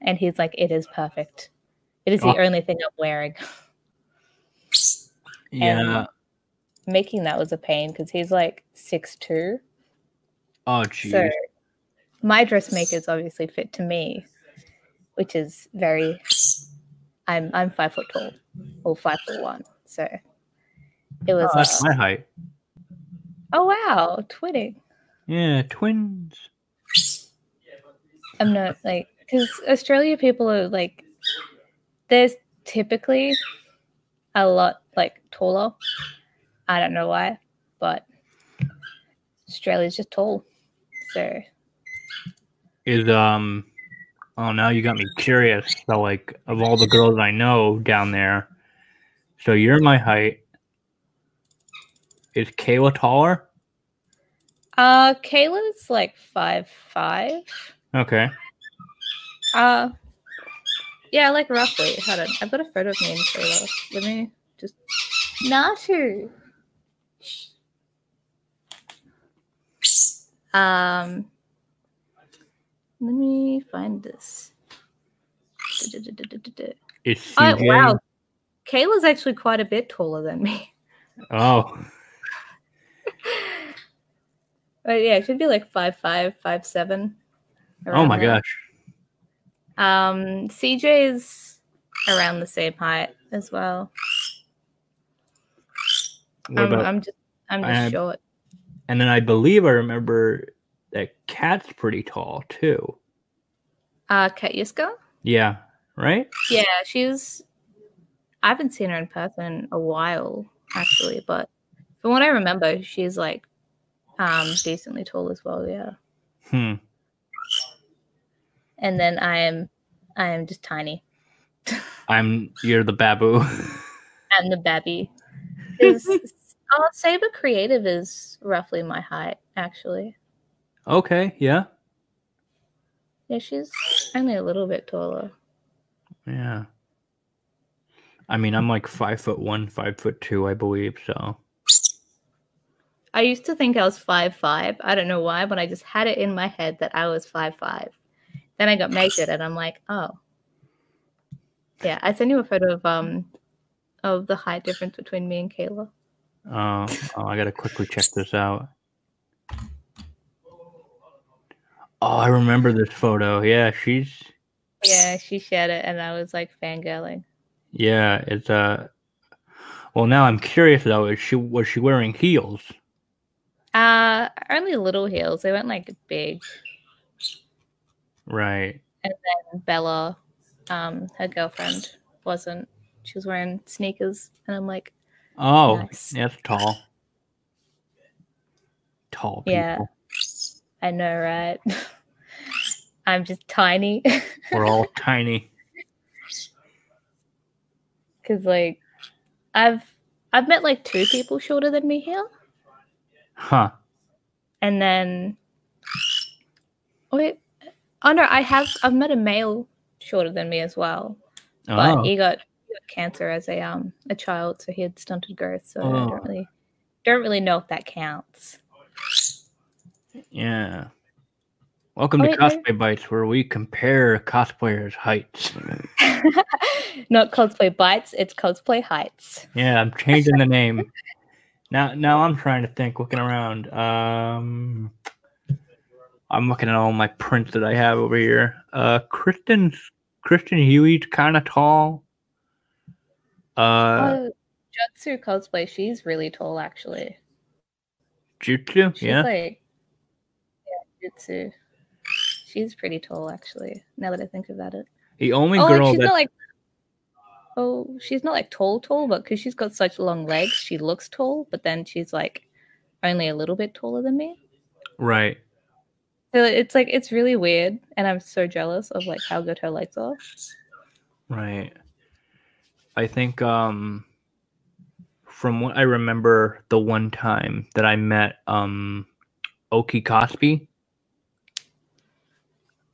and he's like, It is perfect. It is the Oh. only thing I'm wearing. Yeah. Making that was a pain because he's like six two. oh, geez. So my dressmakers obviously fit to me, which is very I'm I'm five foot tall or five foot one. So it was Oh, that's uh, my height. Oh wow, twinning. Yeah, twins. I'm not like because Australia people are like there's typically a lot like taller. I don't know why, but Australia's just tall. So Is um. Oh, now you got me curious. So, like, of all the girls I know down there, so you're my height. Is Kayla taller? uh Kayla's like five five. Okay. Uh yeah, like roughly. Hold on. I've got a photo of me and Kayla. Let me just Natu. Um let me find this. Is Oh wow. Kayla's actually quite a bit taller than me. Oh, But yeah, she'd be like five five, five seven. oh my gosh. Um, CJ's around the same height as well. I'm. I'm just I'm just I- short. and then I believe I remember that Kat's pretty tall too. Uh Katyuska? Yeah. Right. Yeah, she's I haven't seen her in person in a while, actually, but from what I remember, she's like um decently tall as well, yeah. Hmm. And then I am I am just tiny. I'm. You're the babu. I'm the babby. Is uh, Saber Creative is roughly my height, actually. okay. Yeah. Yeah, she's only a little bit taller. Yeah. I mean, I'm like five foot one, five foot two, I believe. So. I used to think I was five five. I don't know why, but I just had it in my head that I was five five. Then I got measured, and I'm like, oh, yeah. I sent you a photo of um of the height difference between me and Kayla. Uh, oh, I gotta quickly check this out. Oh, I remember this photo. Yeah, she's. Yeah, she shared it, and I was like fangirling. Yeah, it's uh. Well, now I'm curious though. Is she was she wearing heels? Uh, only little heels. They weren't like big. Right. And then Bella, um, her girlfriend, wasn't. She was wearing sneakers, and I'm like, Oh, Nice. that's tall. Tall people. Yeah. I know, right? I'm just tiny. We're all tiny. Cause like I've I've met like two people shorter than me here. Huh. And then wait oh no, I have I've met a male shorter than me as well. but Oh, he got, cancer as a um a child, so he had stunted growth. So I Oh. don't really don't really know if that counts. yeah. Welcome Oh, to. Cosplay Bites, where we compare cosplayers' heights. Not cosplay bites, it's cosplay heights. Yeah, I'm changing the name. Now, now I'm trying to think, looking around. Um, I'm looking at all my prints that I have over here. Uh, Kristen's Kristen Hughey's kind of tall. Uh, oh, Jutsu cosplay, she's really tall actually. Jutsu, She's yeah. like yeah, Jutsu. She's pretty tall actually, now that I think about it. The only oh, like, girl she's that not like oh, she's not like tall, tall, but because she's got such long legs, she looks tall. But then she's like only a little bit taller than me. right. So it's like it's really weird, and I'm so jealous of like how good her legs are. Right. I think um from what I remember the one time that I met um Oki Cosby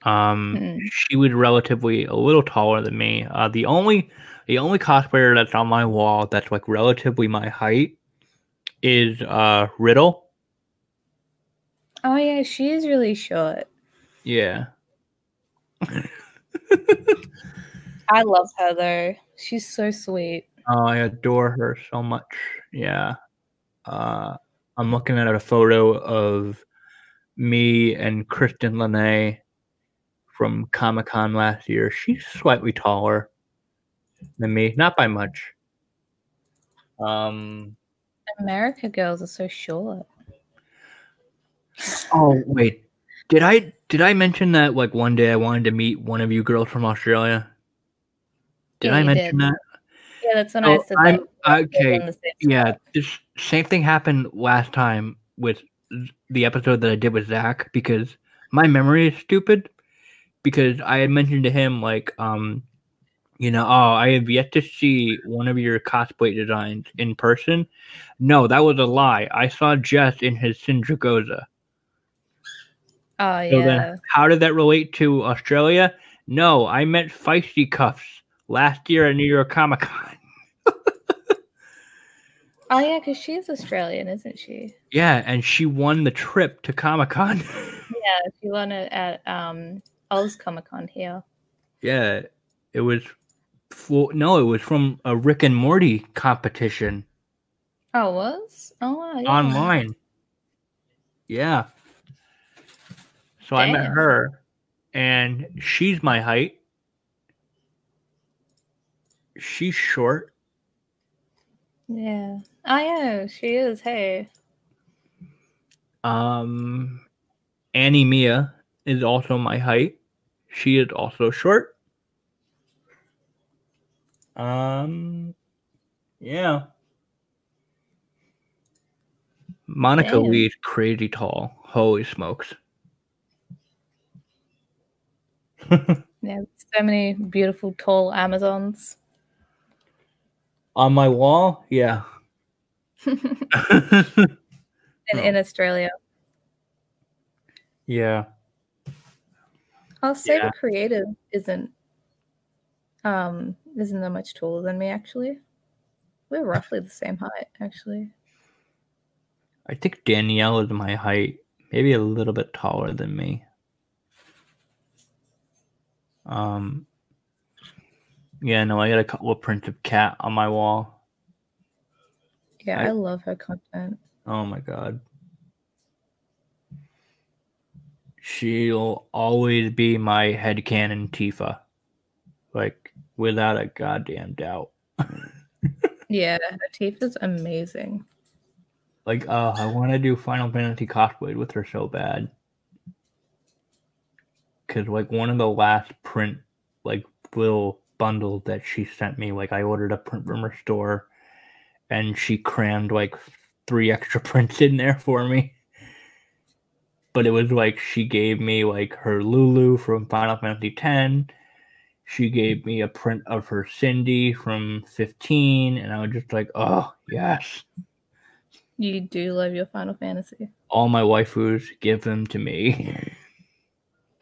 um Mm. she was relatively a little taller than me. Uh the only the only cosplayer that's on my wall that's like relatively my height is uh Riddle. Oh yeah, she is really short. Yeah. I love her though. She's so sweet. Oh, I adore her so much. Yeah. Uh, I'm looking at a photo of me and Kristen Lanae from Comic Con last year. She's slightly taller than me, not by much. Um. America girls are so short. Oh wait, did I did I mention that like one day I wanted to meet one of you girls from Australia? Did Yeah, I mention did. that? Yeah, that's when Oh, I said I'm- that. okay, Yeah, this same thing happened last time with the episode that I did with Zach because my memory is stupid. Because I had mentioned to him like, um, you know, oh, I have yet to see one of your cosplay designs in person. No, that was a lie. I saw Jess in his Sindragosa. Oh So then, how did that relate to Australia? No, I met Feisty Cuffs last year at New York Comic Con. Oh yeah, because she's Australian, isn't she? Yeah, and she won the trip to Comic Con. Yeah, she won it at um Oz Comic Con here. yeah, it was. For, no, it was from a Rick and Morty competition Oh, it was? Oh wow, yeah. online. Yeah. So I met her, and she's my height. She's short. Yeah. Oh yeah, she is. Hey. Um, Annie Mia is also my height. She is also short. Um, yeah. Monica Damn. Lee's crazy tall. Holy smokes. Yeah, so many beautiful tall Amazons. On my wall, yeah. in, Oh. in Australia. yeah. Oh, Saber Yeah. The creative isn't um isn't that much taller than me actually. We're roughly the same height, actually. I think Danielle is my height, maybe a little bit taller than me. Um, yeah, no, I got a couple of prints of Kat on my wall. Yeah, I- I love her content. Oh my god. She'll always be my head headcanon Tifa. Like, without a goddamn doubt. Yeah, is amazing. Like, uh, I want to do Final Fantasy cosplay with her so bad. Cause like one of the last print, like little bundles that she sent me, like I ordered a print from her store, and she crammed like three extra prints in there for me. But it was like she gave me like her Lulu from Final Fantasy X. She gave me a print of her Cindy from 15, and I was just like, oh yes. You do love your Final Fantasy. all my waifus give them to me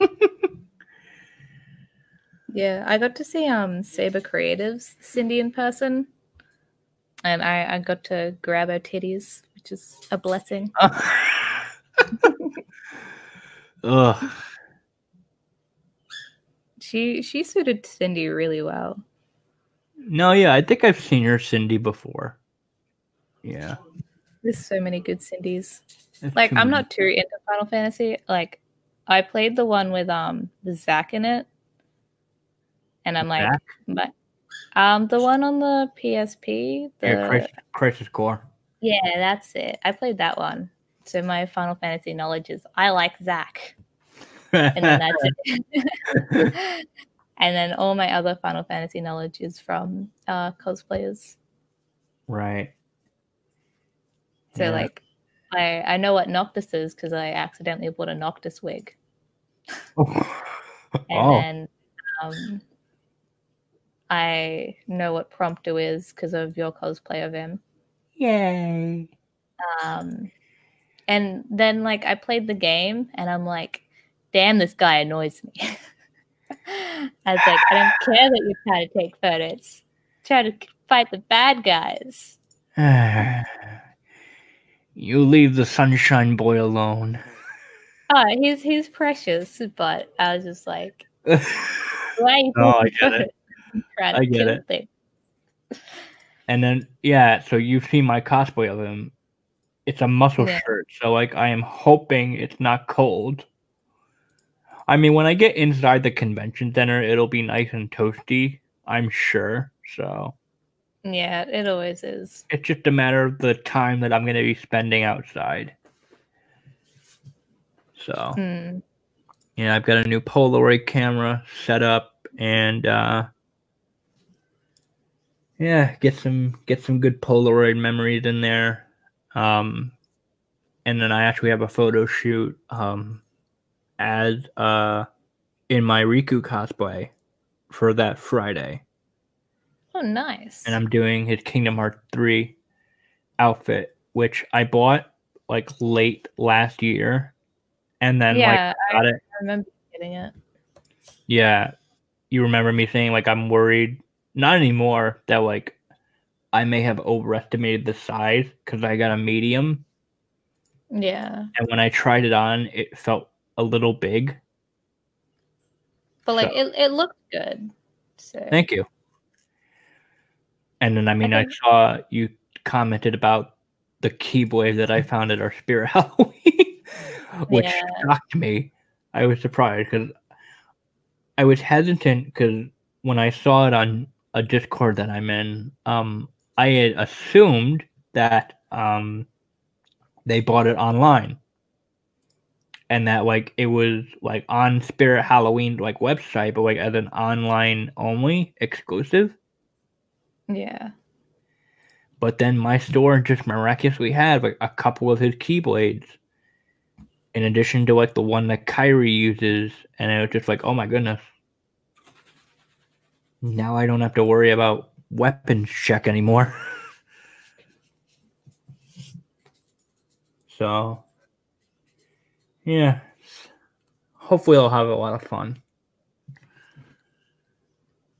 Yeah, I got to see um Saber Creatives Cindy in person, and I I got to grab her titties, which is a blessing. Ugh. She she suited Cindy really well. No, yeah, I think I've seen her Cindy before. Yeah. There's so many good Cindy's. There's Like I'm many. not too into Final Fantasy. Like I played the one with um Zack in it, and I'm like, but um the one on the PSP. The Yeah, Crisis, Crisis Core. Yeah, that's it. I played that one. So my Final Fantasy knowledge is I like Zack, and then that's it. and then all my other Final Fantasy knowledge is from uh, cosplayers. right. So Yeah. like, I I know what Noctis is because I accidentally bought a Noctis wig, and oh, then um, I know what Prompto is because of your cosplay of him. yay! Um, and then like I played the game and I'm like, damn, this guy annoys me. I was like, I don't care that you're trying to take photos. Try to fight the bad guys. you leave the sunshine boy alone. Oh, he's he's precious, but I was just like, why you Oh, I get it. I get it. and then yeah, so you've seen my cosplay of him. It's a muscle Yeah. shirt, so like I am hoping it's not cold. I mean, when I get inside the convention center, it'll be nice and toasty. I'm sure. So Yeah, it always is. it's just a matter of the time that I'm going to be spending outside. So Hmm. yeah, I've got a new Polaroid camera set up, and uh, yeah, get some get some good Polaroid memories in there. Um, and then I actually have a photo shoot um, as uh, in my Riku cosplay for that Friday, Oh, nice. and I'm doing his Kingdom Hearts three outfit, which I bought like late last year, and then yeah, like got it I remember getting it. Yeah. You remember me saying like I'm worried not anymore that like I may have overestimated the size cuz I got a medium Yeah, and when I tried it on it felt a little big. but like So- it, it looked good. So Thank you. And then I mean I think- saw you commented about the keyblade that I found at our spirit Halloween which Yeah. shocked me. I was surprised cuz I was hesitant cuz when I saw it on a Discord that I'm in, um, I had assumed that um, they bought it online, and that like it was like on Spirit Halloween like website, but like as an online only exclusive. yeah, But then my store just miraculously had like a couple of his keyblades, in addition to like the one that Kairi uses, and it was just like, oh my goodness. Now I don't have to worry about weapons check anymore. so, yeah, hopefully I'll have a lot of fun.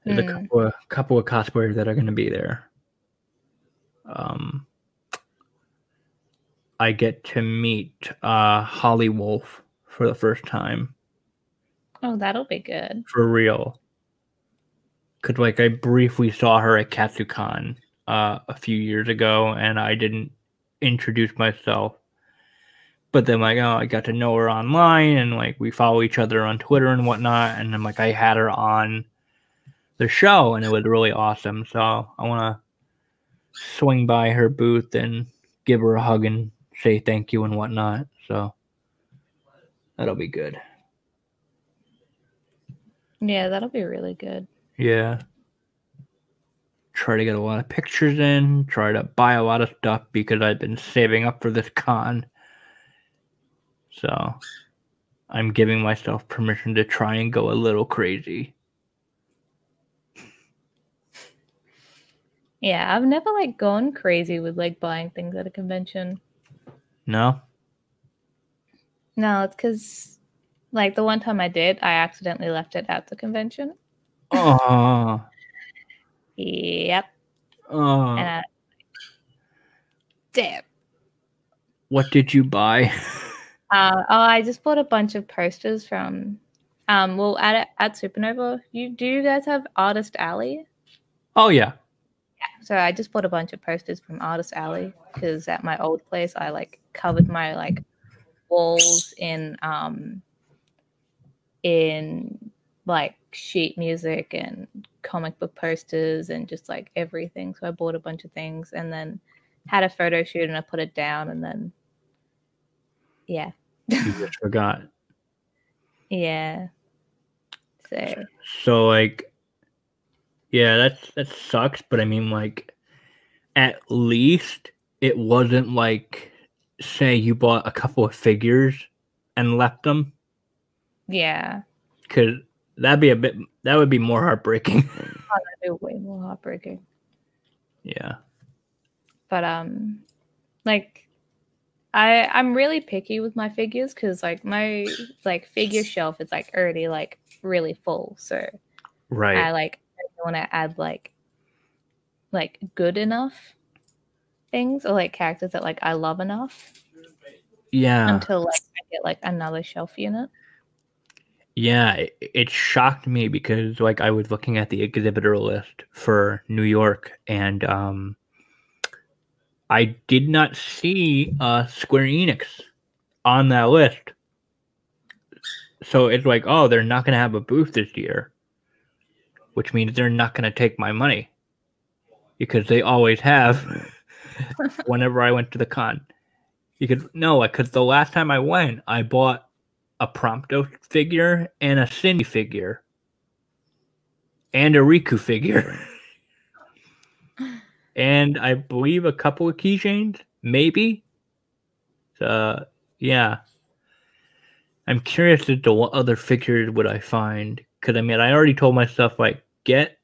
There's a Hmm. couple of couple of cosplayers that are going to be there. Um, I get to meet uh, Holly Wolf for the first time oh, that'll be good. for real. Cause like I briefly saw her at KatsuCon uh, a few years ago, and I didn't introduce myself. But then like oh, I got to know her online, and like we follow each other on Twitter and whatnot. And then like I had her on the show, and it was really awesome. So I want to swing by her booth and give her a hug and say thank you and whatnot. So that'll be good. Yeah, that'll be really good. Yeah. Try to get a lot of pictures in, try to buy a lot of stuff because I've been saving up for this con. So I'm giving myself permission to try and go a little crazy. Yeah, I've never like gone crazy with like buying things at a convention. No? No, it's because like the one time I did, I accidentally left it at the convention. Oh, Yep. oh. And I, damn. what did you buy? Uh, oh, I just bought a bunch of posters from. Um, well, at at Supernova, you do you guys have Artist Alley? oh yeah. So I just bought a bunch of posters from Artist Alley because at my old place, I like covered my like walls in um in like sheet music and comic book posters and just like everything. So I bought a bunch of things and then had a photo shoot and I put it down and then yeah. You just forgot. Yeah. So So like yeah, that's that sucks, but I mean like at least it wasn't like say you bought a couple of figures and left them yeah. cuz that'd be a bit that would be more heartbreaking. That'd be way more heartbreaking. yeah. but um like i i'm really picky with my figures because like my like figure shelf is like already like really full so Right. i like I want to add like like good enough things or like characters that like i love enough yeah. until like i get like another shelf unit Yeah, it, it shocked me because like I was looking at the exhibitor list for New York and um I did not see uh Square Enix on that list. So it's like, oh, they're not going to have a booth this year, which means they're not going to take my money because they always have whenever I went to the con. Because no, like cuz the last time I went, I bought a Prompto figure and a Cindy figure and a Riku figure. and I believe a couple of keychains, maybe. Uh, yeah. I'm curious as to what other figures would I find. Because, I mean, I already told myself, like, get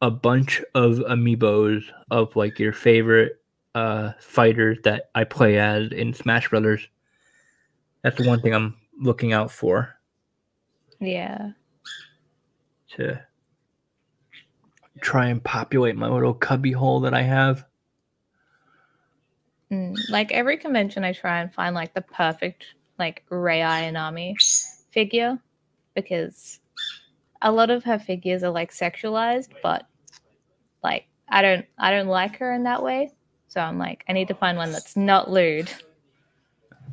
a bunch of amiibos of, like, your favorite uh, fighters that I play as in Smash Brothers. That's the one thing I'm looking out for yeah to try and populate my little cubby hole that I have. Mm, like every convention i try and find like the perfect like Rei Ayanami figure because a lot of her figures are like sexualized, but like I don't I don't like her in that way. So I'm like, I need to find one that's not lewd.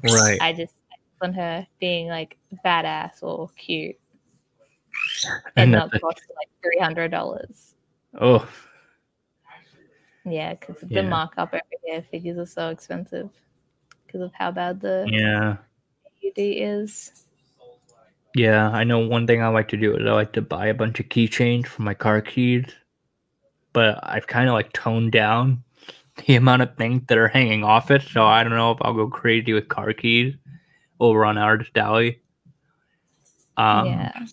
Right. I just on her being like badass or cute And and not cost like three hundred dollars. Oh, Yeah, because Yeah. the markup over here figures are so expensive because of how bad the yeah. UD is. Yeah, I know one thing I like to do is I like to buy a bunch of keychains for my car keys, but I've kind of like toned down the amount of things that are hanging off it, so I don't know if I'll go crazy with car keys over on Artist Alley. Um, yeah.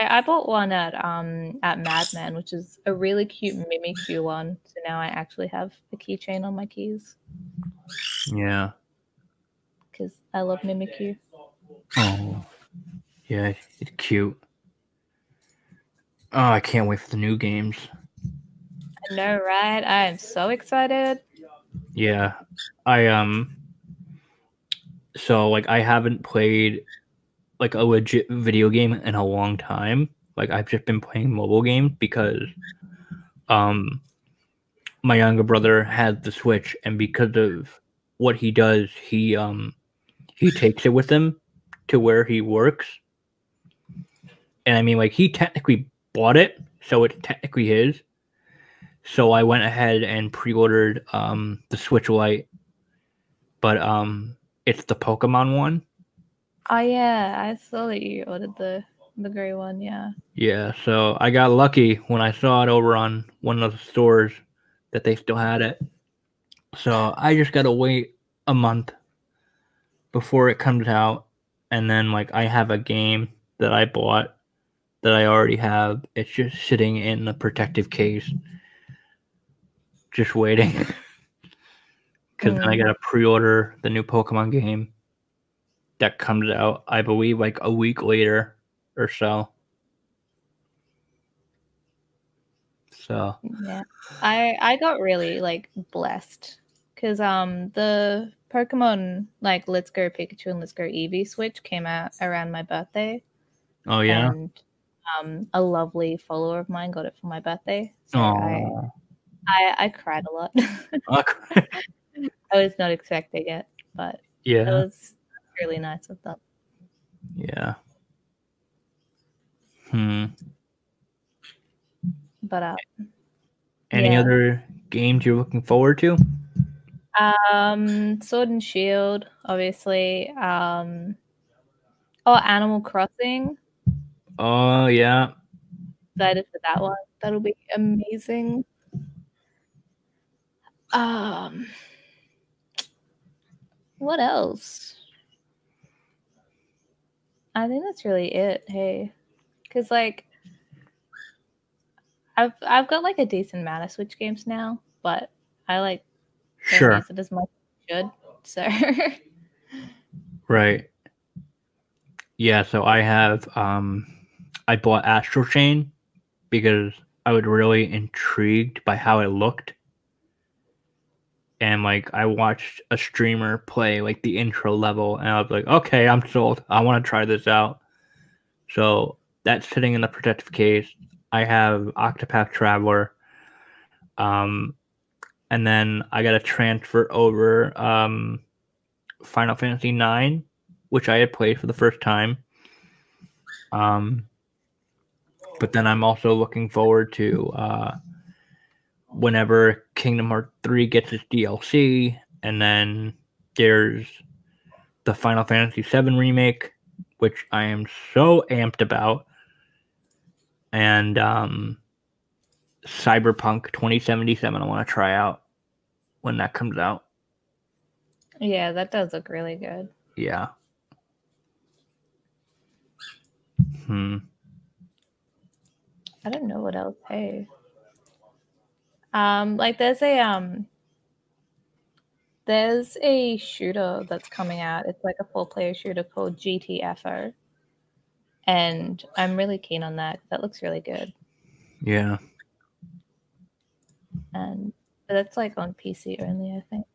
I, I bought one at um at Madman, which is a really cute Mimikyu one. So now I actually have a keychain on my keys yeah. because I love Mimikyu. Oh, yeah, it's cute. Oh, I can't wait for the new games. I know, right? I am so excited. Yeah, I um. So like, I haven't played like a legit video game in a long time. Like, I've just been playing mobile games because, um, my younger brother has the Switch, and because of what he does, he um, he takes it with him to where he works. And I mean, like, he technically bought it, so it's technically his. So I went ahead and pre-ordered um, the Switch Lite, but um, it's the Pokemon one. Oh yeah, I saw that you ordered the the gray one. Yeah. Yeah, so I got lucky when I saw it over on one of the stores that they still had it. So I just gotta wait a month before it comes out, and then like I have a game that I bought that I already have. It's just sitting in the protective case, just waiting. Because then I Mm. gotta pre-order the new Pokemon game that comes out, I believe, like a week later or so. So Yeah, I I got really like blessed because um the Pokemon like Let's Go Pikachu and Let's Go Eevee Switch came out around my birthday, oh yeah. and um a lovely follower of mine got it for my birthday. So I, Oh, I I cried a lot. I was not expecting it, but yeah, it was really nice of them. yeah. Hmm. But uh, Any Yeah. other games you're looking forward to? um, Sword and Shield, obviously. Um, oh, Animal Crossing. Oh yeah. excited for that one. That'll be amazing. Um, what else? I think that's really it. Hey, because like, I've I've got like a decent amount of Switch games now, but I like Sure. use it as much as I should. So Right. Yeah, so I have um I bought Astral Chain because I was really intrigued by how it looked. And like I watched a streamer play like the intro level and I was like, okay, I'm sold. I want to try this out. So that's sitting in the protective case. I have Octopath Traveler. Um and then I gotta transfer over um Final Fantasy IX, which I had played for the first time. Um, but then I'm also looking forward to uh, whenever Kingdom Hearts 3 gets its DLC, and then there's the Final Fantasy VII remake, which I am so amped about, and um, Cyberpunk 2077. I want to try out when that comes out. yeah, that does look really good. Yeah. Hmm. I don't know what else. Hey, um, like there's a um, there's a shooter that's coming out. It's like a four-player shooter called GTFO, and I'm really keen on that. That looks really good, Yeah. and but that's like on PC only, I think.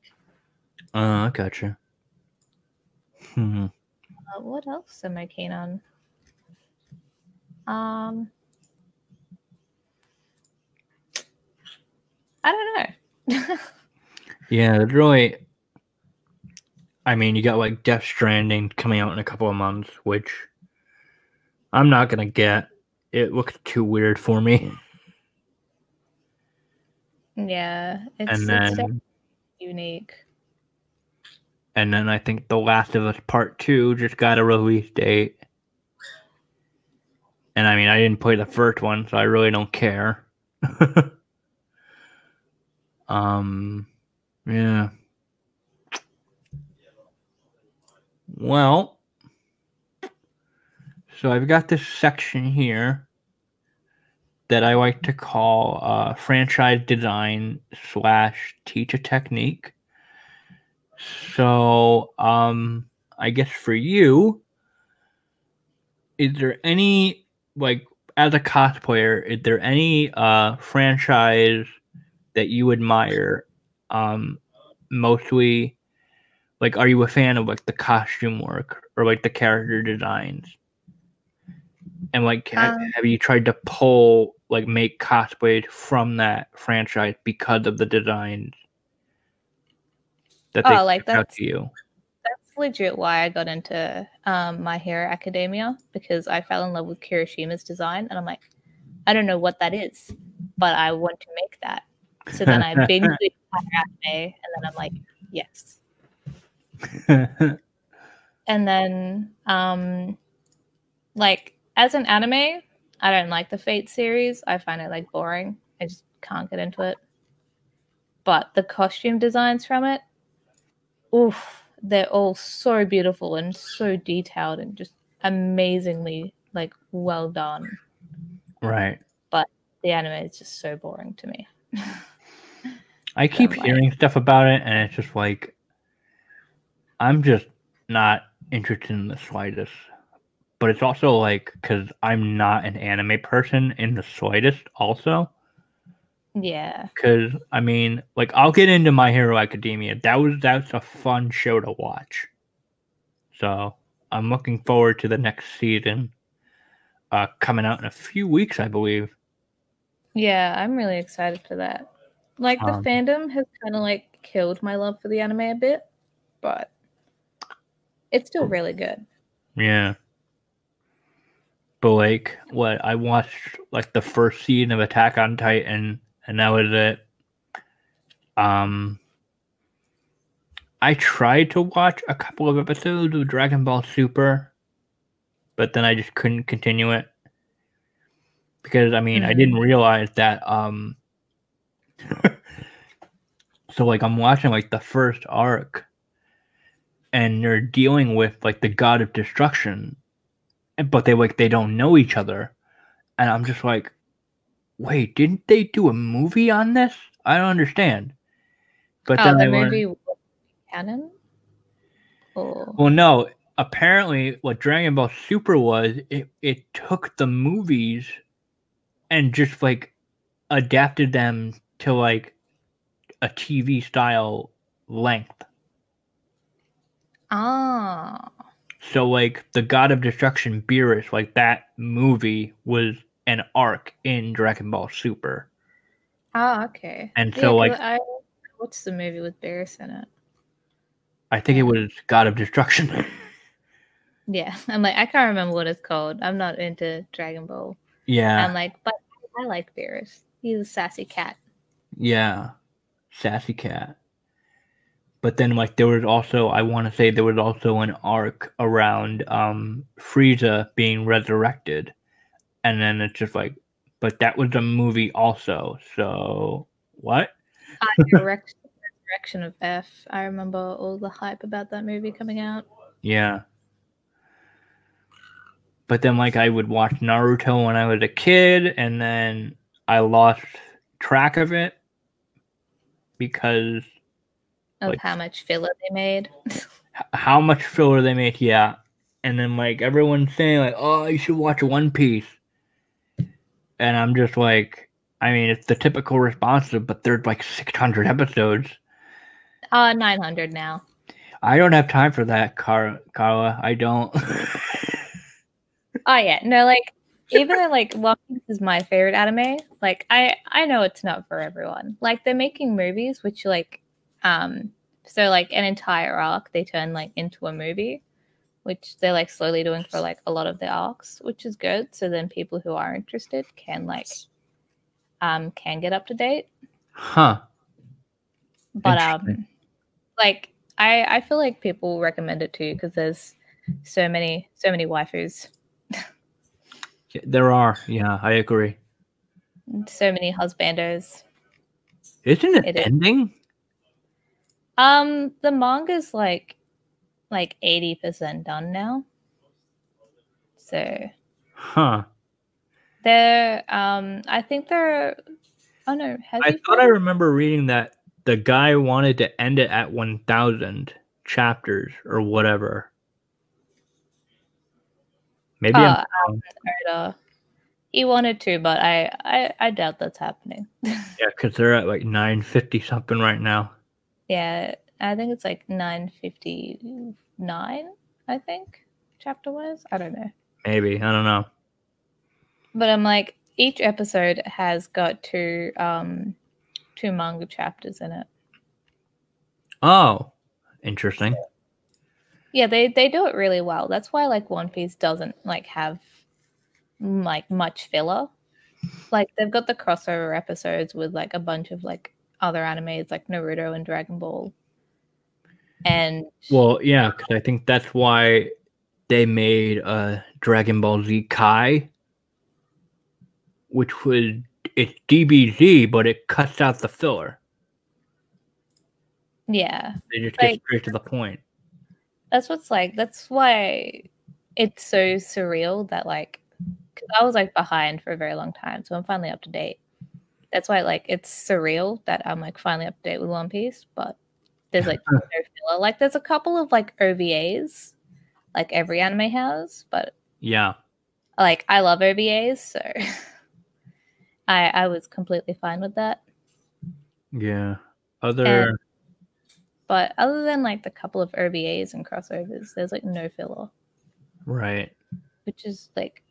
Uh, I gotcha. Hmm. Uh, what else am I keen on? Um, I don't know. Yeah, really. I mean, you got like Death Stranding coming out in a couple of months, which I'm not gonna get. It looks too weird for me. yeah, it's, And it's then, definitely unique. and then I think The Last of Us Part Two just got a release date. And I mean, I didn't play the first one, so I really don't care. um, yeah. Well, so I've got this section here that I like to call uh, franchise design slash teach a technique. So, um, I guess for you, is there any like as a cosplayer, is there any uh franchise that you admire? Um, mostly, like, are you a fan of like the costume work or like the character designs? And like, ha- Um, have you tried to pull like make cosplays from that franchise because of the designs that Oh, like that's- to you? That's legit why I got into um, My Hero Academia because I fell in love with Kirishima's design, and I'm like, I don't know what that is, but I want to make that. So then I binged the entire anime, and then I'm like, yes. And then, um, like as an anime, I don't like the Fate series. I find it like boring. I just can't get into it. But the costume designs from it, oof, they're all so beautiful and so detailed and just amazingly like well done. right. But the anime is just so boring to me. I keep like- hearing stuff about it, and it's just like I'm just not interested in the slightest. But it's also like because I'm not an anime person in the slightest, also. Yeah. Because I mean, like, I'll get into My Hero Academia. That was that's a fun show to watch. So I'm looking forward to the next season, uh, coming out in a few weeks, I believe. Yeah, I'm really excited for that. Like the Um, fandom has kind of like killed my love for the anime a bit, but it's still really good. Yeah. But like, what I watched like the first season of Attack on Titan, and that was it. Um, I tried to watch a couple of episodes of Dragon Ball Super, but then I just couldn't continue it because I mean I Mhm. didn't realize that um. so like I'm watching like the first arc, and they're dealing with like the god of destruction, but they like they don't know each other, and I'm just like, wait, didn't they do a movie on this? I don't understand. But oh, then the I movie canon? Or Well, no. Apparently, what Dragon Ball Super was, it, it took the movies and just like adapted them to like a TV style length. ah, So, like the God of Destruction, Beerus, like that movie was an arc in Dragon Ball Super. ah, okay. And Yeah, so, like, I what's the movie with Beerus in it? I think it was God of Destruction. Yeah, I'm like I can't remember what it's called. I'm not into Dragon Ball. yeah. I'm like, but I like Beerus. He's a sassy cat. Yeah, sassy cat. But then, like, there was also, I want to say, there was also an arc around um Frieza being resurrected, and then it's just like, but that was a movie also. So what? Ah, Direct, Resurrection of F. I remember all the hype about that movie coming out. Yeah. But then, like, I would watch Naruto when I was a kid, and then I lost track of it because Of Like- how much filler they made. how much filler they made, yeah. And then like everyone's saying like, "Oh, you should watch One Piece," and I'm just like, I mean, it's the typical response, but there's like 600 episodes. uh 900 now. I don't have time for that, Car- Carla. I don't. Oh yeah, no, like even though like One Piece is my favorite anime, like I I know it's not for everyone. Like they're making movies which like um so like an entire arc they turn like into a movie, which they're like slowly doing for like a lot of the arcs, which is good. So then people who are interested can like um can get up to date. huh? But um like I I feel like people recommend it too because there's so many so many waifus, There are. Yeah, I agree. so many husbandos. Isn't it, It is. ending? Um, the manga's like like eighty percent done now. So Huh? they're um I think they're oh no, has I thought I remember reading that the guy wanted to end it at 1,000 chapters or whatever. Maybe Oh, I'm. He wanted to, but I, I I doubt that's happening. Yeah, because they're at like 950 something right now. yeah, I think it's like nine fifty nine, I think, chapter wise. I don't know. Maybe. I don't know. But I'm like each episode has got two um two manga chapters in it. Oh, interesting. Yeah, they they do it really well. That's why like One Piece doesn't like have mm, like much filler. Like they've got the crossover episodes with like a bunch of like other animes like Naruto and Dragon Ball. And Well, yeah, because I think that's why they made a Dragon Ball Z Kai, which was it's DBZ, but it cuts out the filler. yeah, They just get Like- straight to the point. That's what's like that's why it's so surreal that like because I was like behind for a very long time, so I'm finally up to date. That's why like it's surreal that I'm like finally up to date with One Piece, but there's like no filler. Like there's a couple of like OVAs, like every anime has, but Yeah. like I love OVAs, so I I was completely fine with that. Yeah. Other And- But other than like the couple of OVAs and crossovers, there's like no filler, right. which is like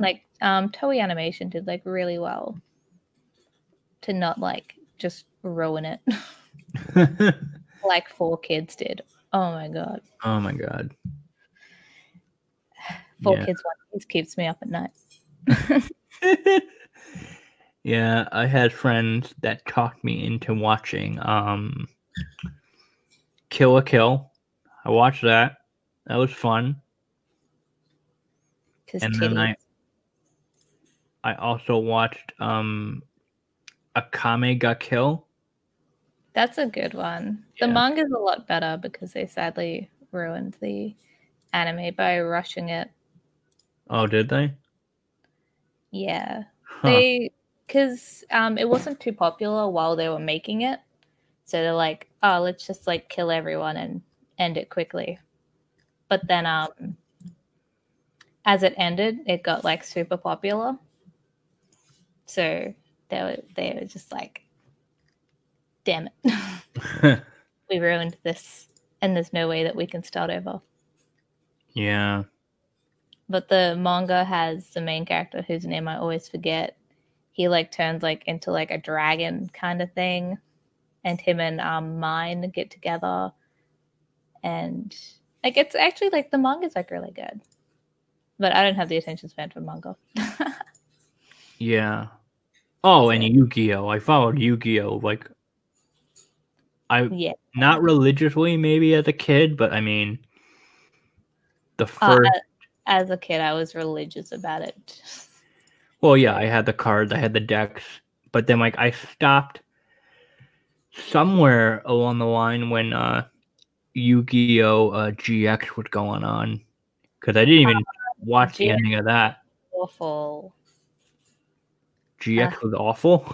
like um Toei Animation did like really well to not like just ruin it like four kids did. Oh my god. oh my god. Four Yeah. kids one piece keeps me up at night. yeah, I had friends that talked me into watching um Kill la Kill. I watched that. That was fun. And then I I also watched um Akame ga Kill. That's a good one. The Yeah. manga's a lot better because they sadly ruined the anime by rushing it. Oh, did they? Yeah. Huh. They because um it wasn't too popular while they were making it. So they're like, oh, let's just like kill everyone and end it quickly. But then um as it ended, it got like super popular. So they were they were just like, damn it. we ruined this and there's no way that we can start over. yeah. But the manga has the main character whose name I always forget. He like turns like into like a dragon kind of thing. And him and um mine get together. And like it's actually like the manga's like really good. But I don't have the attention span for manga. Yeah. Oh, and Yu-Gi-Oh! I followed Yu-Gi-Oh! Like, I yeah. not religiously maybe as a kid, but I mean, the Uh, first. as a kid I was religious about it. well, yeah, I had the cards, I had the decks, but then like I stopped somewhere along the line when uh, Yu-Gi-Oh! Uh, GX was going on because I didn't even watch the ending of that. Awful. GX was awful.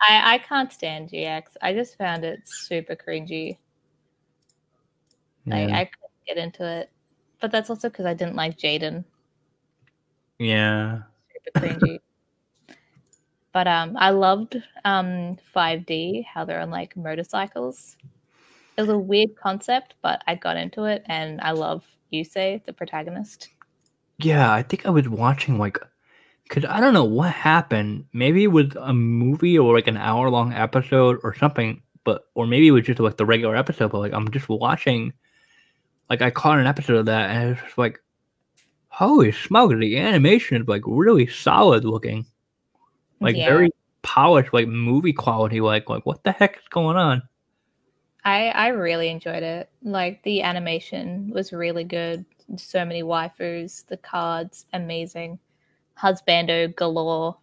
I, I can't stand GX. I just found it super cringy. Yeah. I, I couldn't get into it. But that's also because I didn't like Jaden. yeah. Super cringy. But um I loved um 5D, how they're on like motorcycles. It was a weird concept, but I got into it and I love Yusei, the protagonist. Yeah, I think I was watching like, cause I don't know what happened. Maybe it was a movie or like an hour long episode or something, but or maybe it was just like the regular episode. But like I'm just watching, like I caught an episode of that and it was just like, holy smokes, the animation is like really solid looking, like Yeah. very polished, like movie quality. Like like what the heck is going on? I I really enjoyed it. Like the animation was really good. So many waifus, the cards amazing. Husbando galore.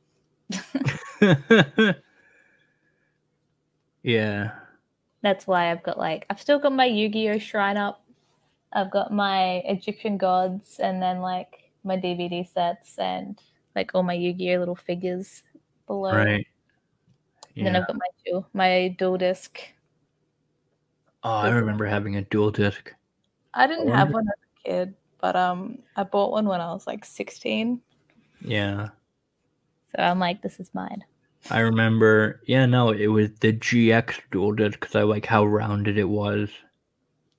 yeah. That's why I've got like I've still got my Yu-Gi-Oh shrine up. I've got my Egyptian gods and then like my DVD sets and like all my Yu-Gi-Oh little figures below. Right. And Then I've got my duel my duel disk. Oh, I remember having a duel disk. I didn't I have one as a kid, but um I bought one when I was like 16. Yeah. So I'm like, this is mine. I remember, yeah, no, it was the GX duel disk because I like how rounded it was.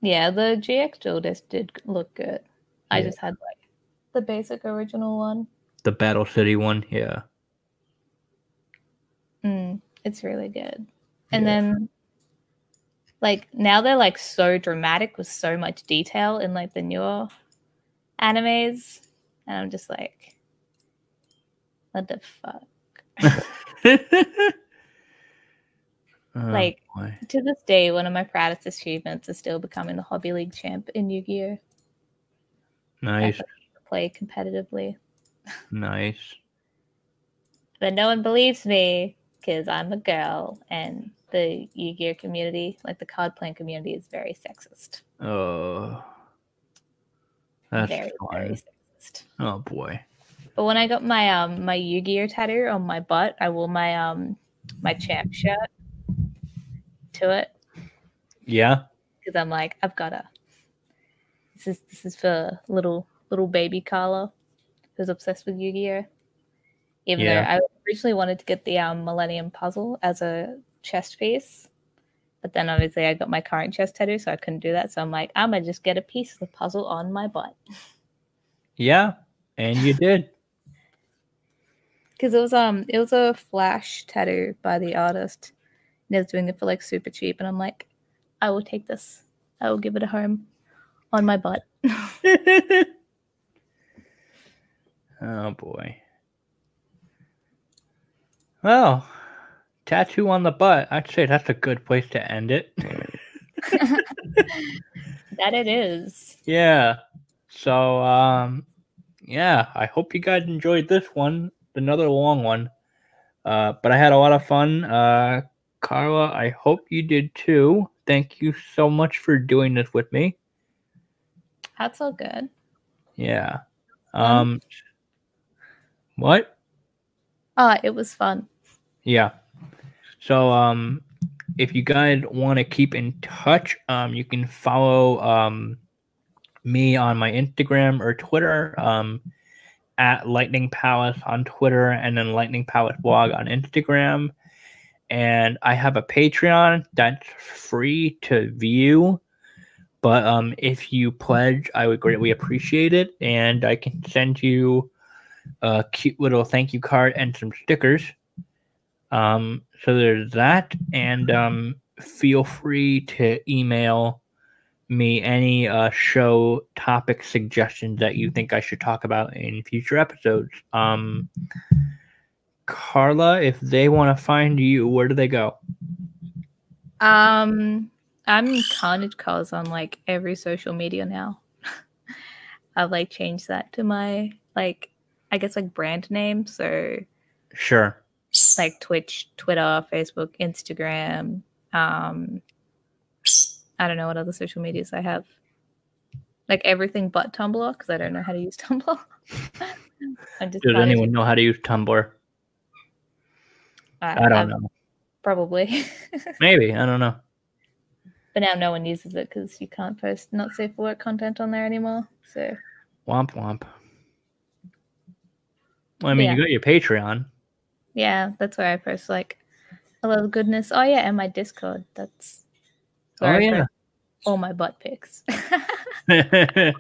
Yeah, the GX duel disk did look good. I just had like the basic original one. The Battle City one, yeah. Mm, it's really good. And Yeah. then like now they're like so dramatic with so much detail in like the newer animes. And I'm just like, what the fuck? Oh, Like- boy. To this day, one of my proudest achievements is still becoming the Hobby League champ in Yu-Gi-Oh! nice, Play competitively. nice. But no one believes me because I'm a girl and the Yu-Gi-Oh community, like the card playing community, is very sexist. Oh, that's very, very sexist. Oh boy. But when I got my um my Yu-Gi-Oh tattoo on my butt, I wore my um my champ shirt to it Yeah. because I'm like, I've gotta. This is this is for little little baby Carla, who's obsessed with Yu-Gi-Oh. Even Yeah. though I originally wanted to get the um Millennium Puzzle as a chest piece. But then obviously I got my current chest tattoo, so I couldn't do that. So I'm like, I'm gonna just get a piece of the puzzle on my butt. Yeah, and you did. Because it was um it was a flash tattoo by the artist. And he was doing it for like super cheap. And I'm like, I will take this. I will give it a home on my butt. oh boy. Well, tattoo on the butt. I'd say that's a good place to end it. that it is. Yeah. So um yeah, I hope you guys enjoyed this one. Another long one. Uh but I had a lot of fun. Uh Carla, I hope you did too. Thank you so much for doing this with me. That's all good. Yeah. Um what? Ah, it was fun. Yeah. So um if you guys want to keep in touch, um you can follow um me on my Instagram or Twitter um at Lightning Palace on Twitter and then Lightning Palace blog on Instagram. And I have a Patreon that's free to view. But um if you pledge, I would greatly appreciate it. And I can send you a cute little thank you card and some stickers. Um, so there's that, and um, feel free to email me any uh, show topic suggestions that you think I should talk about in future episodes. Um, Carla, if they want to find you, where do they go? Um, I'm Carnage Cars on like every social media now. I've like changed that to my like I guess like brand name. So Sure. Like Twitch, Twitter, Facebook, Instagram. Um, I don't know what other social medias I have. Like everything but Tumblr because I don't know how to use Tumblr. Does trying to- anyone know how to use Tumblr? I don't I'm- know. Probably. Maybe I don't know. but now no one uses it because you can't post not safe for work content on there anymore. So Womp womp. Well, I mean, Yeah. you got your Patreon. Yeah, that's where I post like a lot of goodness. Oh yeah, and my Discord. That's Oh I yeah. post all my butt pics.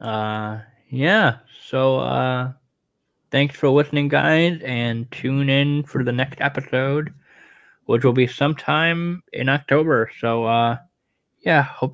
uh yeah so uh thanks for listening guys and tune in for the next episode which will be sometime in october so uh yeah hope